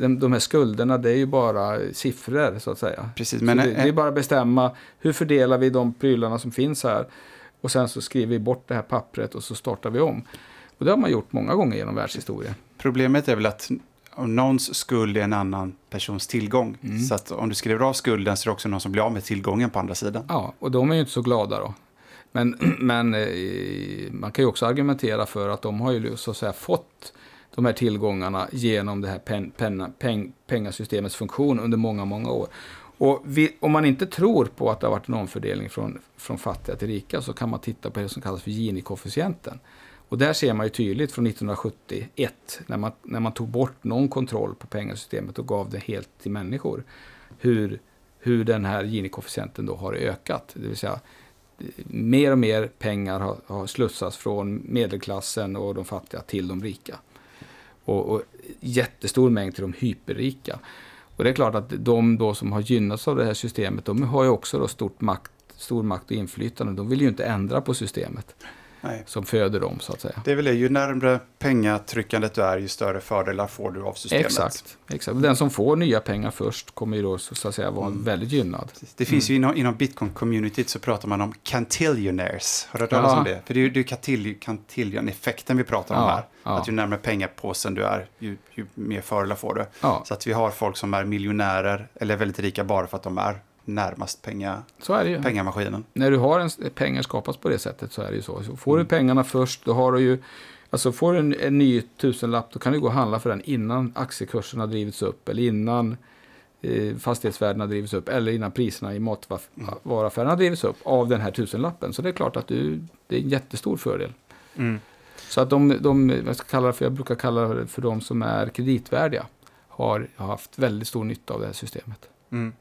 De, de här skulderna det är ju bara siffror så att säga. Precis, men det, det är bara att bestämma hur fördelar vi de prylarna som finns här. Och sen så skriver vi bort det här pappret och så startar vi om. Och det har man gjort många gånger genom världshistorien. Problemet är väl att någons skuld är en annan persons tillgång. Mm. Så att om du skriver av skulden så är det också någon som blir av med tillgången på andra sidan. Ja, och de är ju inte så glada då. Men, men eh, man kan ju också argumentera för att de har ju så att säga fått de här tillgångarna genom det här pen, penna, peng, pengasystemets funktion under många, många år. Och vi, om man inte tror på att det har varit en omfördelning från, från fattiga till rika så kan man titta på det som kallas för Gini-koefficienten. Och där ser man ju tydligt från 1971 när man, när man tog bort någon kontroll på pengasystemet och gav det helt till människor. Hur, hur den här Gini-koefficienten då har ökat. Det vill säga mer och mer pengar har, har slussats från medelklassen och de fattiga till de rika. Och, och jättestor mängd till de hyperrika. Och det är klart att de då som har gynnats av det här systemet, de har ju också då stort makt, stor makt och inflytande. De vill ju inte ändra på systemet Nej. som föder dem så att säga. Det är väl det, ju närmare pengatryckandet du är, ju större fördelar får du av systemet. Exakt, exakt. Den som får nya pengar först kommer ju då så att säga vara Mm. väldigt gynnad. Det finns ju inom, inom bitcoin-communityt så pratar man om cantillionaires. Har du hört talas om det? För det är ju det är cantil- cantillion-effekten vi pratar om Ja, här. ja. Att ju närmare pengapåsen du är, ju, ju mer fördelar får du. Ja, Så att vi har folk som är miljonärer eller väldigt rika bara för att de är närmast penga, så är det ju. pengamaskinen. när du har en, pengar skapas på det sättet så är det ju så. så får Mm. du pengarna först, då har du ju... Alltså får du en, en ny tusenlapp, då kan du gå och handla för den innan aktiekursen har drivits upp, eller innan eh, fastighetsvärdena drivits upp, eller innan priserna i matvaruaffärerna drivits upp av den här tusenlappen. Så det är klart att du, det är en jättestor fördel. Mm. Så att de, de jag, ska kalla för, jag brukar kalla det för de som är kreditvärdiga, har, har haft väldigt stor nytta av det här systemet. Mm.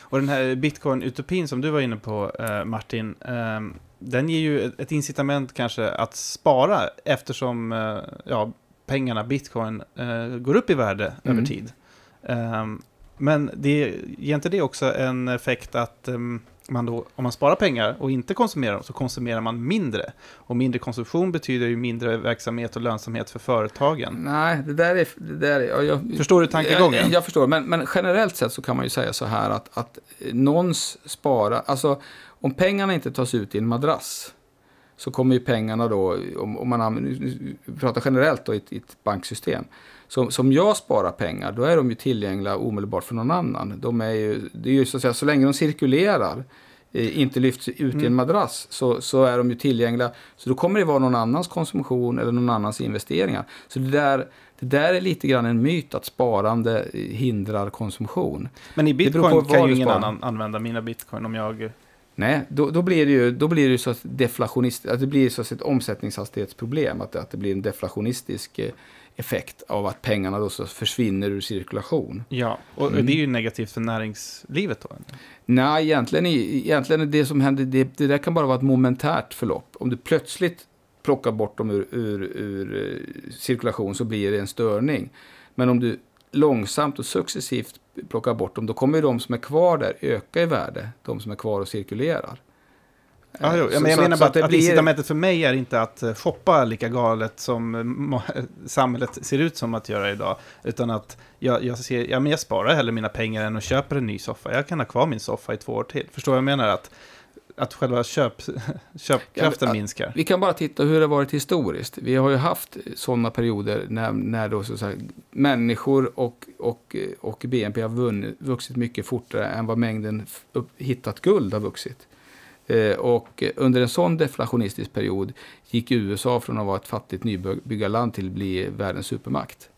Och den här bitcoin-utopin som du var inne på, eh, Martin, ehm, den ger ju ett, ett incitament kanske att spara eftersom eh, ja, pengarna, bitcoin, eh, går upp i värde Mm. över tid. Ehm, men det, ger inte det också en effekt att ehm, man då, om man sparar pengar och inte konsumerar dem, så konsumerar man mindre. Och mindre konsumtion betyder ju mindre verksamhet och lönsamhet för företagen. Nej, det där är... Det där är ja, jag, Förstår du tankegången? Jag, jag förstår, men, men generellt sett så kan man ju säga så här att, att någons spara, alltså om pengarna inte tas ut i en madrass, så kommer ju pengarna då, om, om man använder, pratar generellt då i ett, i ett banksystem, så, som jag sparar pengar, då är de ju tillgängliga omedelbart för någon annan. De är ju, det är ju så att säga, så länge de cirkulerar, eh, inte lyfts ut mm. i en mm. madrass, så, så är de ju tillgängliga. Så då kommer det vara någon annans konsumtion eller någon annans investeringar. Så det där, det där är lite grann en myt att sparande hindrar konsumtion. Men i bitcoin kan ju ingen annan använda mina bitcoin om jag Nej, då, då, blir det ju, då blir det så att deflationist, att det blir så att ett omsättningshastighetsproblem, att, att det blir en deflationistisk eh, effekt av att pengarna då så försvinner ur cirkulation. Ja, och mm. det är ju negativt för näringslivet då? Nej, egentligen, egentligen det som händer, det, det där kan bara vara ett momentärt förlopp. Om du plötsligt plockar bort dem ur, ur, ur eh, cirkulation så blir det en störning. Men om du långsamt och successivt plockar bort dem, då kommer de som är kvar där öka i värde, de som är kvar och cirkulerar. Ja, jo, så, men jag så, menar bara att, att blir... incitamentet för mig är inte att eh, shoppa lika galet som samhället ser ut som att göra idag. Utan att jag, jag, ser, ja, men jag sparar hellre mina pengar än att köpa en ny soffa. Jag kan ha kvar min soffa i två år till. Förstår vad jag menar? Att, att själva köp, köpkraften ja, minskar. Vi kan bara titta hur det har varit historiskt. Vi har ju haft sådana perioder när, när då så säga, människor och, och, och BNP har vunnit, vuxit mycket fortare än vad mängden upp, hittat guld har vuxit. Eh, och under en sån deflationistisk period gick USA från att vara ett fattigt nybyggarland till att bli världens supermakt.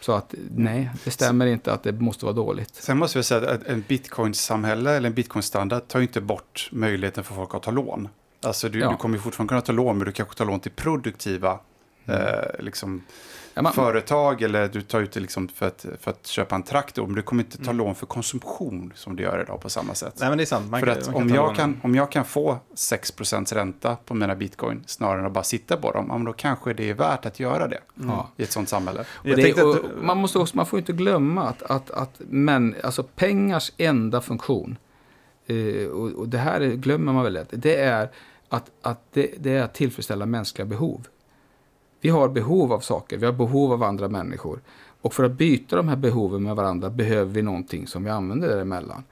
Så att nej, det stämmer inte att det måste vara dåligt. Sen måste vi säga att en bitcoin-samhälle eller en bitcoin-standard tar inte bort möjligheten för folk att ta lån. Alltså du, ja. du kommer fortfarande kunna ta lån, men du kanske tar lån till produktiva mm. eh, liksom, ja, man, företag eller du tar ut det liksom för, att, för att köpa en traktor. Men du kommer inte ta mm. lån för konsumtion som du gör idag på samma sätt. Nej, men det är sant. Man för att om, jag kan, om jag kan få 6% ränta på mina bitcoin snarare än att bara sitta på dem, då kanske det är värt att göra det mm. i ett sånt samhälle. Det, och man, måste också, man får inte glömma att, att, att men, alltså pengars enda funktion, eh, och, och, det här glömmer man väl lätt, det är att, att det, det är att tillfredsställa mänskliga behov. Vi har behov av saker, vi har behov av andra människor. Och för att byta de här behoven med varandra behöver vi någonting som vi använder däremellan.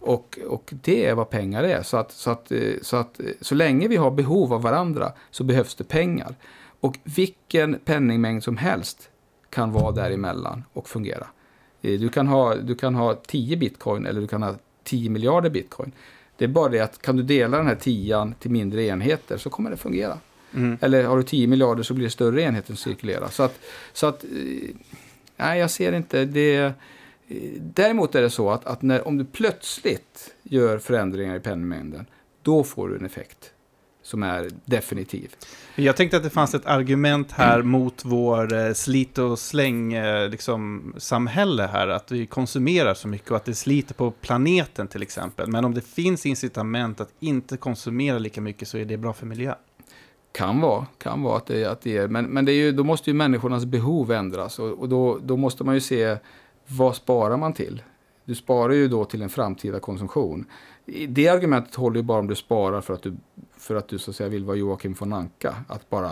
Och, och det är vad pengar är. Så att, så, att, eh, så att eh, så länge vi har behov av varandra så behövs det pengar. Och vilken penningmängd som helst kan vara däremellan och fungera. Eh, du kan ha, du kan ha 10 bitcoin eller du kan ha 10 miljarder bitcoin. Det är bara det att kan du dela den här tian till mindre enheter så kommer det fungera. Mm. Eller har du 10 miljarder så blir det större enheter som cirkulerar. Så att, så att eh, nej, jag ser inte det. Däremot är det så att, att när, om du plötsligt gör förändringar i penningmängden, då får du en effekt som är definitiv. Jag tänkte att det fanns ett argument här mm. mot vår eh, slit och släng eh, liksom, samhälle här, att vi konsumerar så mycket och att det sliter på planeten till exempel. Men om det finns incitament att inte konsumera lika mycket så är det bra för miljön. Kan vara, kan vara att det, att det är. Men, men det är ju, då måste ju människornas behov ändras och, och då, då måste man ju se vad sparar man till? Du sparar ju då till en framtida konsumtion. Det argumentet håller ju bara om du sparar för att du, för att du så att säga vill vara Joakim von Anka. Att bara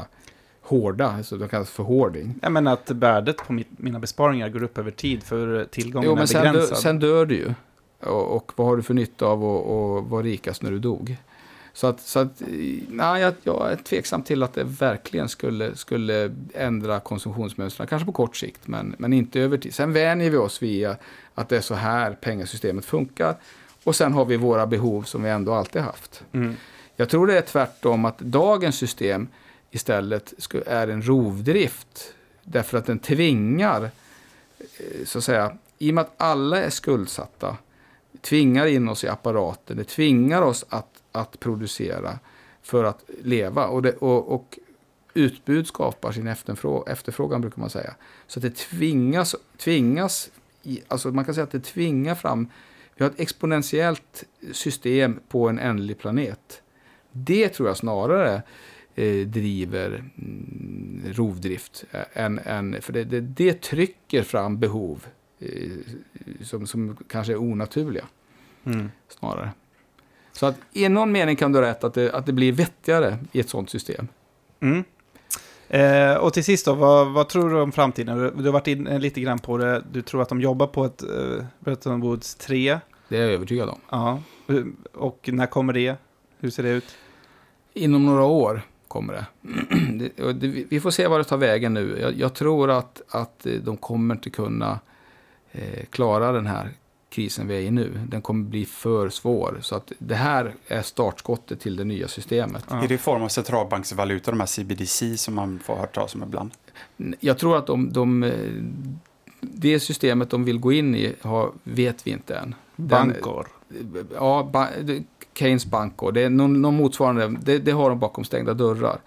hårda, så det kallas för hoarding. Ja, men att värdet på mitt, mina besparingar går upp över tid för tillgången jo, men är begränsad. Sen dör, sen dör du ju. Och, och, vad har du för nytta av att vara rikast när du dog? Så att, så att nej, jag, jag är tveksam till att det verkligen skulle, skulle ändra konsumtionsmönstren. Kanske på kort sikt, men, men inte över tid. Sen vänjer vi oss via att det är så här pengasystemet funkar. Och sen har vi våra behov som vi ändå alltid haft. Mm. Jag tror det är tvärtom att dagens system istället är en rovdrift. Därför att den tvingar, eh, så att säga, i och med att alla är skuldsatta, tvingar in oss i apparaten, det tvingar oss att att producera för att leva. Och, det, och, och utbud skapar sin efterfrågan, efterfrågan, brukar man säga. Så det tvingas, tvingas alltså man kan säga att det tvingar fram, vi har ett exponentiellt system på en ändlig planet. Det tror jag snarare eh, driver mm, rovdrift. Än, än, för det, det, det trycker fram behov eh, som, som kanske är onaturliga. Mm. Snarare. Så att i någon mening kan du ha rätt att det, att det blir vettigare i ett sånt system. Mm. Eh, och till sist då, vad, vad, tror du om framtiden? Du, du har varit inne lite grann på det. Du tror att de jobbar på ett eh, Bretton Woods 3. Det är jag övertygad om. Ja. Och när kommer det? Hur ser det ut? Inom några år kommer det. det, det vi får se vad det tar vägen nu. Jag, jag, tror att, att de kommer inte kunna eh, klara den här krisen vi är i nu. Den kommer bli för svår. Så att det här är startskottet till det nya systemet. Ja. Är det i form av centralbanksvaluta, de här CBDC som man får höra talas om ibland? Jag tror att de, de, det systemet de vill gå in i har, vet vi inte än. Bankor? ja, ba, Keynes Bankor. Det är någon, någon motsvarande, det, det, har de bakom stängda dörrar.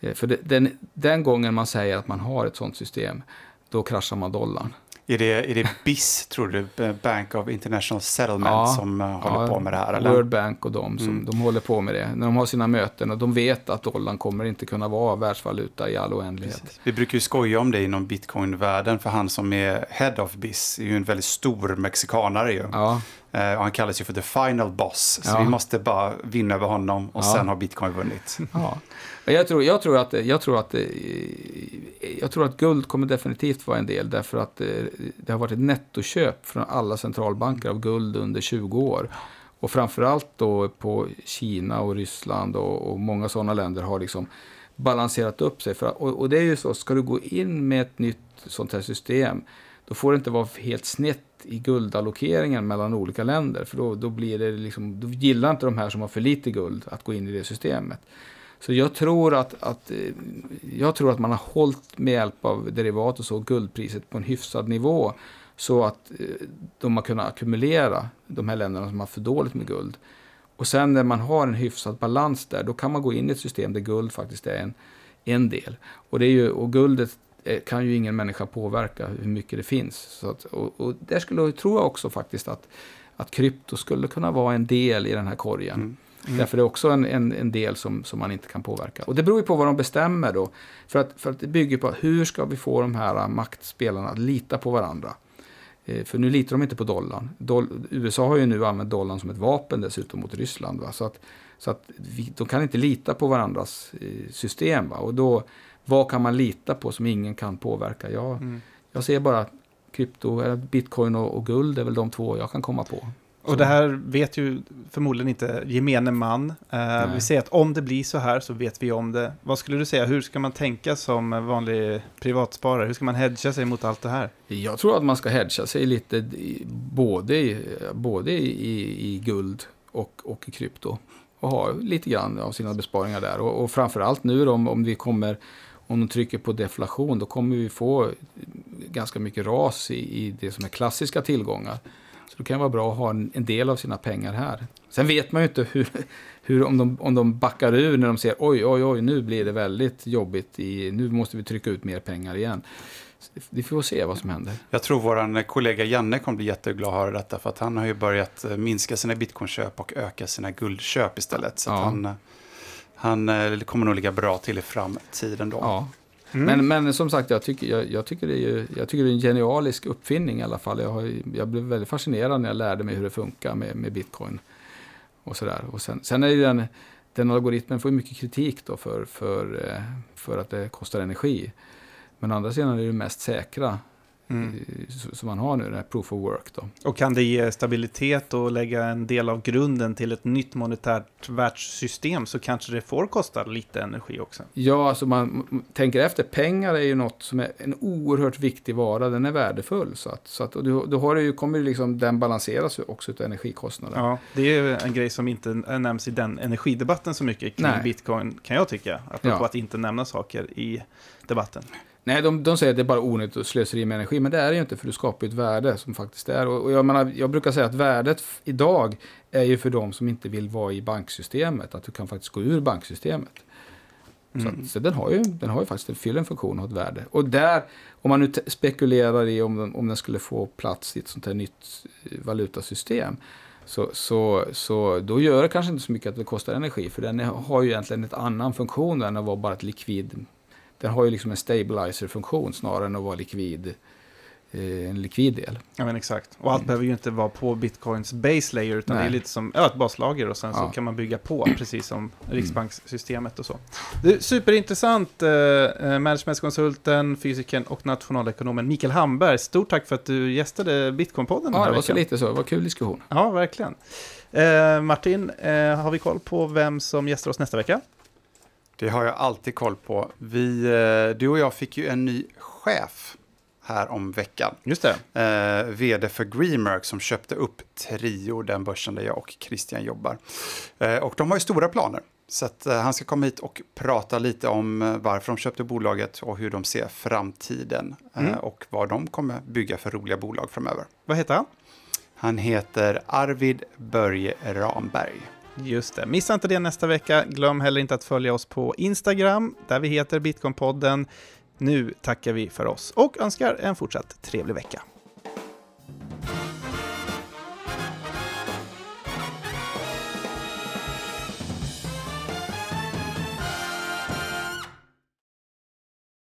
Eh, för det, den, den gången man säger att man har ett sånt system, då kraschar man dollarn. Är det, är det BIS, tror du, Bank of International Settlement, ja, som uh, håller ja, på med det här? Eller? World Bank och de, som, mm. de håller på med det. När de har sina möten och de vet att dollarn kommer inte kunna vara världsvaluta i all oändlighet. Precis. Vi brukar ju skoja om det inom bitcoin-världen, för han som är head of BIS är ju en väldigt stor mexikanare ju. Ja. Uh, och han kallas ju för the final boss, så vi måste bara vinna över honom och sen har bitcoin vunnit. Jag tror, jag, tror att, jag, tror att, eh, jag tror att guld kommer definitivt vara en del därför att eh, det har varit ett nettoköp från alla centralbanker av guld under 20 år. Och framförallt då på Kina och Ryssland och, och många sådana länder har liksom balanserat upp sig. För, och, och, det är ju så, ska du gå in med ett nytt sånt här system, då får det inte vara helt snett i guldallokeringen mellan olika länder. För då, då, blir det liksom, då gillar inte de här som har för lite guld att gå in i det systemet. Så jag tror att, att, eh, jag tror att man har hållit med hjälp av derivat och så guldpriset på en hyfsad nivå. Så att eh, de har kunnat ackumulera de här länderna som har för dåligt med guld. Och sen när man har en hyfsad balans där, då kan man gå in i ett system där guld faktiskt är en, en del. Och, det är ju, och guldet eh, kan ju ingen människa påverka hur mycket det finns. Så att, och, och där skulle jag också faktiskt att, att krypto skulle kunna vara en del i den här korgen. Mm. Mm. Därför är det också en, en, en, del som, som man inte kan påverka. Och det beror ju på vad de bestämmer då. För att, för att det bygger på hur ska vi få de här maktspelarna att lita på varandra. Eh, för nu litar de inte på dollarn. Doll, USA har ju nu använt dollarn som ett vapen dessutom mot Ryssland. Va? Så att, så att vi, de kan inte lita på varandras eh, system. Va? Och då, vad kan man lita på som ingen kan påverka? Jag, mm. jag ser bara krypto, eller bitcoin och, och guld är väl de två jag kan komma på. Och det här vet ju förmodligen inte gemene man. Uh, vi säger att om det blir så här så vet vi om det. Vad skulle du säga, hur ska man tänka som vanlig privatsparare? Hur ska man hedga sig mot allt det här? Jag tror att man ska hedga sig lite både, både i, i guld och, och i krypto. Och ha lite grann av sina besparingar där. Och, och framförallt nu då, om, om vi kommer om de trycker på deflation, då kommer vi få ganska mycket ras i, i det som är klassiska tillgångar. Så det kan vara bra att ha en, en, del av sina pengar här. Sen vet man ju inte hur, hur, om, de, om de backar ur när de ser oj, oj, oj, nu blir det väldigt jobbigt, i, nu måste vi trycka ut mer pengar igen. Vi får se vad som händer. Jag tror vår kollega Janne kommer bli jätteglad att höra detta, för att han har ju börjat eh, minska sina bitcoinköp och öka sina guldköp istället. Så ja. han, eh, han eh, kommer nog ligga bra till i framtiden då. Ja. Mm. Men, men som sagt, jag tycker, jag, jag, tycker det är ju, jag tycker det är en genialisk uppfinning i alla fall. Jag, har, jag blev väldigt fascinerad när jag lärde mig hur det funkar med, med bitcoin. Och sådär. Och sen, sen är den, den algoritmen får mycket kritik då för, för, eh, för att det kostar energi. Men å andra sidan är det det mest säkra Mm. som man har nu, den här proof of work. Då. Och kan det ge stabilitet och lägga en del av grunden till ett nytt monetärt världssystem så kanske det får kosta lite energi också. Ja, alltså man tänker efter, pengar är ju något som är en oerhört viktig vara, den är värdefull. Så att, så att, och då, då har det ju, kommer liksom, den balanseras också av energikostnader. Ja, det är en grej som inte nämns i den energidebatten så mycket kring Nej. bitcoin, kan jag tycka. Apropå ja. att inte nämna saker i debatten. Nej, de, de säger att det är bara onödigt och slöseri med energi, men det är det ju inte, för du skapar ju ett värde som faktiskt är. Och, och jag, menar, jag brukar säga att värdet idag är ju för de som inte vill vara i banksystemet, att du kan faktiskt gå ur banksystemet. Mm. Så, så, den, har ju, den har ju faktiskt, fyller en funktion och ett värde. Och där, om man nu spekulerar i om den, om den skulle få plats i ett sånt här nytt eh, valutasystem, så, så, så då gör det kanske inte så mycket att det kostar energi, för den har ju egentligen en annan funktion än att vara bara ett likvid den har ju liksom en stabilizer-funktion snarare än att vara likvid eh, en likvid del. Ja, men exakt. Och allt Mm. behöver ju inte vara på bitcoins base layer, utan Nej. det är lite som ja, ett baslager och sen så Ja. kan man bygga på, precis som Riksbankssystemet och så. Är superintressant, eh, eh, managementskonsulten, fysikern och nationalekonomen Mikael Hamberg. Stort tack för att du gästade Bitcoinpodden den Ja, här det var så veckan. lite så. Det var kul diskussion. Ja, verkligen. Eh, Martin, eh, har vi koll på vem som gästar oss nästa vecka? Det har jag alltid koll på. Vi, eh, du och jag fick ju en ny chef här om veckan. Just det. Eh, vd för Greenmerk som köpte upp Trio, den börsen där jag och Christian jobbar. Eh, och de har ju stora planer. Så att, eh, han ska komma hit och prata lite om eh, varför de köpte bolaget och hur de ser framtiden. Eh, Mm. och vad de kommer bygga för roliga bolag framöver. Vad heter han? Han heter Arvid Börje Ramberg. Just det. Missa inte det nästa vecka. Glöm heller inte att följa oss på Instagram, där vi heter Bitcoinpodden. Nu tackar vi för oss och önskar en fortsatt trevlig vecka.